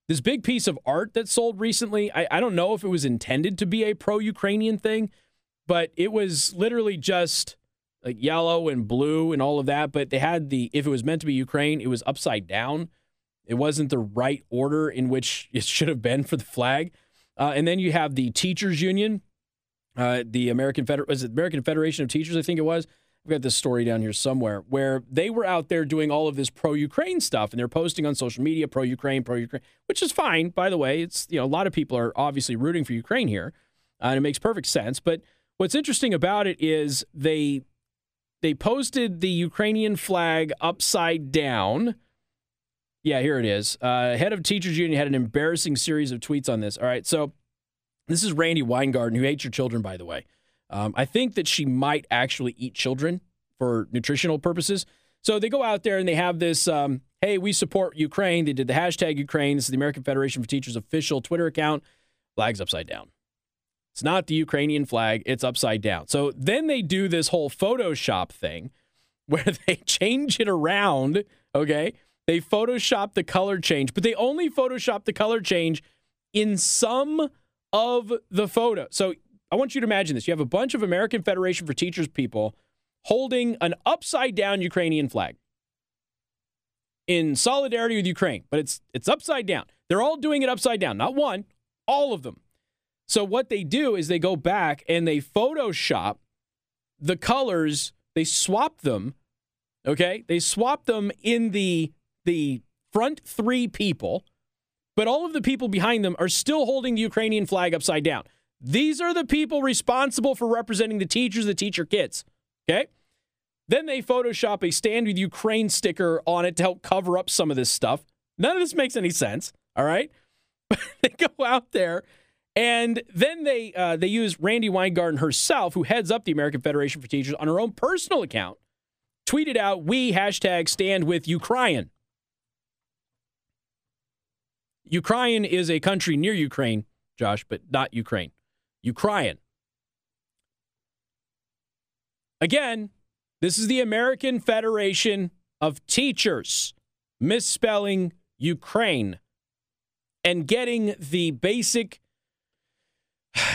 This big piece of art that sold recently, I, I don't know if it was intended to be a pro-Ukrainian thing, but it was literally just like yellow and blue and all of that. But they had the if it was meant to be Ukraine, it was upside down. It wasn't the right order in which [laughs] it should have been for the flag. Uh, and then you have the teachers union, uh, the American Feder- was it American Federation of Teachers, I think it was. I've got this story down here somewhere where they were out there doing all of this pro-Ukraine stuff, and they're posting on social media pro-Ukraine, pro-Ukraine, which is fine, by the way. It's you know a lot of people are obviously rooting for Ukraine here, uh, and it makes perfect sense. But what's interesting about it is they they posted the Ukrainian flag upside down. Yeah, here it is. Uh, head of teachers union had an embarrassing series of tweets on this. All right, so this is Randi Weingarten, who hates your children, by the way. Um, I think that she might actually eat children for nutritional purposes. So they go out there and they have this um, hey, we support Ukraine. They did the hashtag Ukraine. This is the American Federation for Teachers official Twitter account. Flag's upside down. It's not the Ukrainian flag, it's upside down. So then they do this whole Photoshop thing [laughs] where they change it around, okay? They Photoshop the color change, but they only Photoshop the color change in some of the photo. So I want you to imagine this. You have a bunch of American Federation for Teachers people holding an upside down Ukrainian flag in solidarity with Ukraine, but it's it's upside down. They're all doing it upside down, not one, all of them. So what they do is they go back and they photoshop the colors, they swap them, okay? They swap them in the the front 3 people, but all of the people behind them are still holding the Ukrainian flag upside down. These are the people responsible for representing the teachers that teach your kids. Okay? Then they Photoshop a Stand with Ukraine sticker on it to help cover up some of this stuff. None of this makes any sense. All right? [laughs] they go out there and then they uh, they use Randi Weingarten herself, who heads up the American Federation for Teachers, on her own personal account, tweeted out, "We hashtag stand with Ukraine." Ukraine is a country near Ukraine, Josh, but not Ukraine. Ukraine. Again, this is the American Federation of Teachers misspelling Ukraine and getting the basic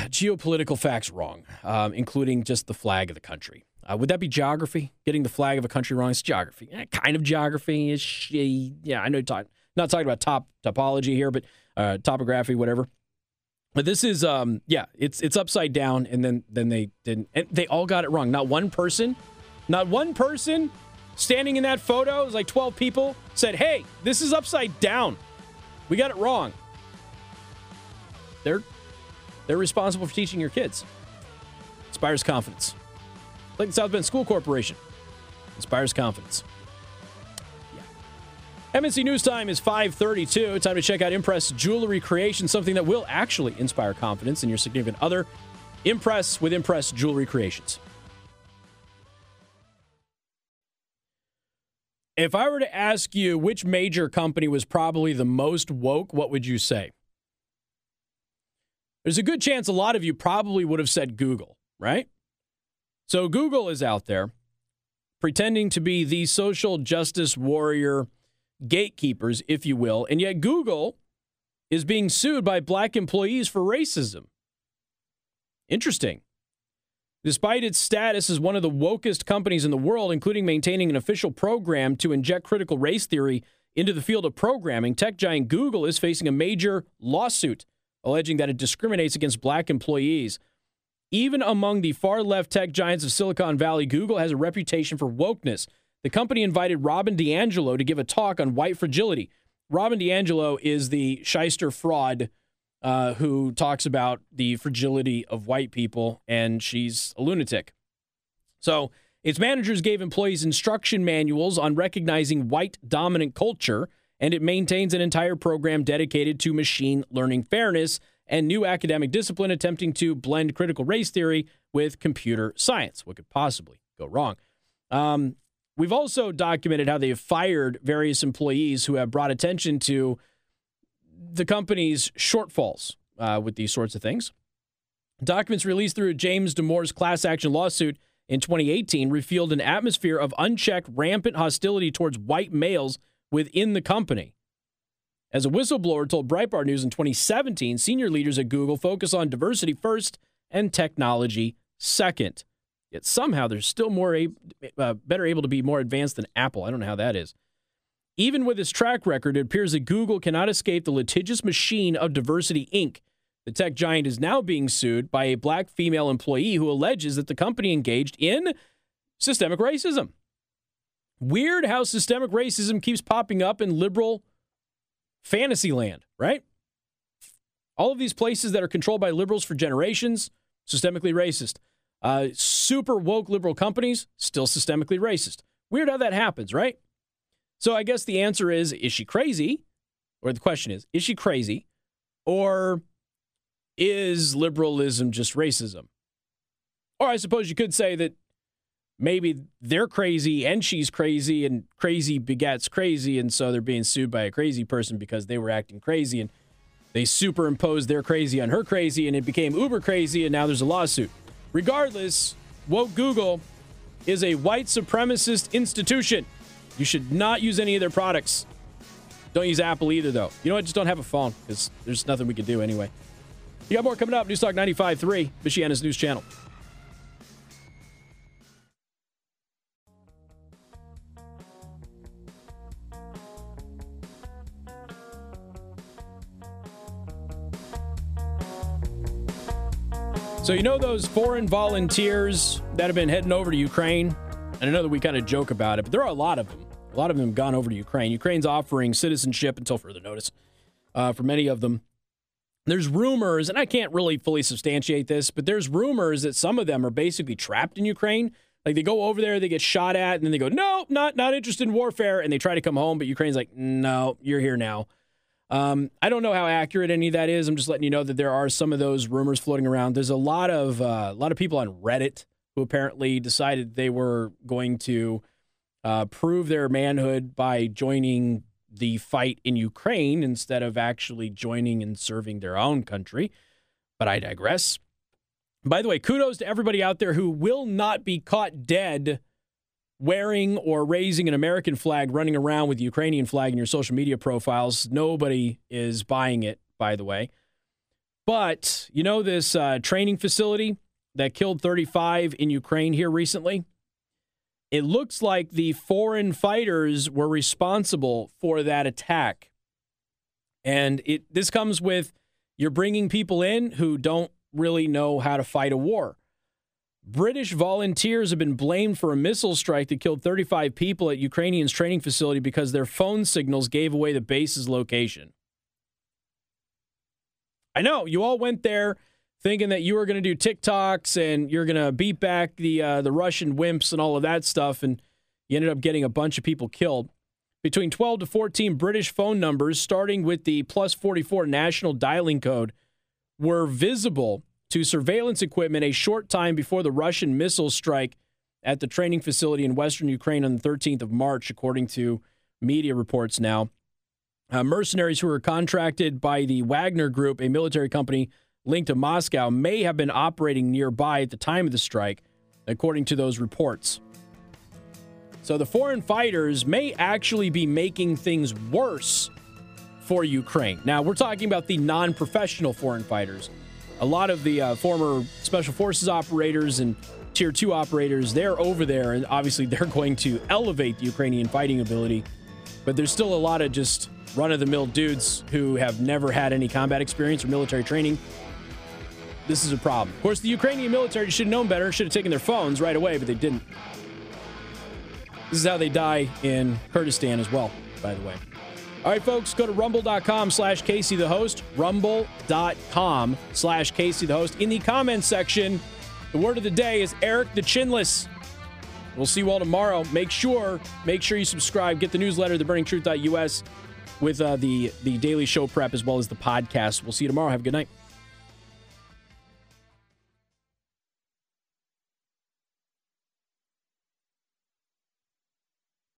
geopolitical facts wrong, um, including just the flag of the country. Uh, would that be geography? Getting the flag of a country wrong is geography. Eh, kind of geography is. Yeah, I know. Talk, not talking about top topology here, but uh, topography, whatever. But this is um yeah, it's it's upside down and then then they didn't and they all got it wrong. Not one person, not one person standing in that photo, it was like 12 people said, "Hey, this is upside down. We got it wrong." They're they're responsible for teaching your kids. Inspires confidence. Like the South Bend School Corporation. Inspires confidence. Yeah. MNC News Time is 532. Time to check out Impress Jewelry Creation, something that will actually inspire confidence in your significant other. Impress with Impress Jewelry Creations. If I were to ask you which major company was probably the most woke, what would you say? There's a good chance a lot of you probably would have said Google, right? So Google is out there pretending to be the social justice warrior gatekeepers, if you will. And yet Google is being sued by black employees for racism. Interesting. Despite its status as one of the wokest companies in the world, including maintaining an official program to inject critical race theory into the field of programming, tech giant Google is facing a major lawsuit alleging that it discriminates against black employees. Even among the far left tech giants of Silicon Valley, Google has a reputation for wokeness. The company invited Robin DiAngelo to give a talk on white fragility. Robin DiAngelo is the shyster fraud uh, who talks about the fragility of white people, and she's a lunatic. So, its managers gave employees instruction manuals on recognizing white dominant culture, and it maintains an entire program dedicated to machine learning fairness and new academic discipline attempting to blend critical race theory with computer science. What could possibly go wrong? Um, we've also documented how they have fired various employees who have brought attention to the company's shortfalls uh, with these sorts of things. Documents released through James Damore's class action lawsuit in 2018 revealed an atmosphere of unchecked, rampant hostility towards white males within the company. As a whistleblower told Breitbart News in 2017, senior leaders at Google focus on diversity first and technology second. Yet somehow they're still more uh, better able to be more advanced than Apple. I don't know how that is. Even with its track record, it appears that Google cannot escape the litigious machine of Diversity Inc. The tech giant is now being sued by a black female employee who alleges that the company engaged in systemic racism. Weird how systemic racism keeps popping up in liberal fantasy land, right? All of these places that are controlled by liberals for generations, systemically racist. Uh, super woke liberal companies, still systemically racist. Weird how that happens, right? So I guess the answer is is she crazy? Or the question is, is she crazy? Or is liberalism just racism? Or I suppose you could say that maybe they're crazy and she's crazy and crazy begets crazy. And so they're being sued by a crazy person because they were acting crazy and they superimposed their crazy on her crazy and it became uber crazy and now there's a lawsuit. Regardless, woke Google is a white supremacist institution. You should not use any of their products. Don't use Apple either, though. You know what? Just don't have a phone because there's nothing we can do anyway. You got more coming up. Newstalk 95.3, Michiana's news channel. So, you know those foreign volunteers that have been heading over to Ukraine? And I know that we kind of joke about it, but there are a lot of them. A lot of them gone over to Ukraine. Ukraine's offering citizenship until further notice uh, for many of them. There's rumors, and I can't really fully substantiate this, but there's rumors that some of them are basically trapped in Ukraine. Like they go over there, they get shot at, and then they go, "No, not not interested in warfare," and they try to come home, but Ukraine's like, "No, you're here now." Um, I don't know how accurate any of that is. I'm just letting you know that there are some of those rumors floating around. There's a lot of uh, a lot of people on Reddit who apparently decided they were going to uh, prove their manhood by joining the fight in Ukraine instead of actually joining and serving their own country. But I digress. By the way, kudos to everybody out there who will not be caught dead wearing or raising an American flag, running around with the Ukrainian flag in your social media profiles. Nobody is buying it, by the way. But you know, this uh, training facility that killed 35 in Ukraine here recently? It looks like the foreign fighters were responsible for that attack. And it this comes with you're bringing people in who don't really know how to fight a war. British volunteers have been blamed for a missile strike that killed 35 people at Ukrainians' training facility because their phone signals gave away the base's location. I know you all went there thinking that you were going to do TikToks and you're going to beat back the uh, the Russian wimps and all of that stuff, and you ended up getting a bunch of people killed. Between 12 to 14 British phone numbers, starting with the plus 44 national dialing code, were visible to surveillance equipment a short time before the Russian missile strike at the training facility in western Ukraine on the 13th of March, according to media reports now. Uh, mercenaries who were contracted by the Wagner Group, a military company linked to Moscow may have been operating nearby at the time of the strike, according to those reports. So the foreign fighters may actually be making things worse for Ukraine. Now, we're talking about the non professional foreign fighters. A lot of the uh, former special forces operators and tier two operators, they're over there, and obviously [laughs] they're going to elevate the Ukrainian fighting ability. But there's still a lot of just run of the mill dudes who have never had any combat experience or military training this is a problem. Of course, the Ukrainian military should have known better, should have taken their phones right away, but they didn't. This is how they die in Kurdistan as well, by the way. All right, folks, go to rumble.com slash Casey the host. Rumble.com slash Casey the host. In the comments section, the word of the day is Eric the Chinless. We'll see you all tomorrow. Make sure, make sure you subscribe. Get the newsletter, theburningtruth.us, with uh, the the daily show prep as well as the podcast. We'll see you tomorrow. Have a good night.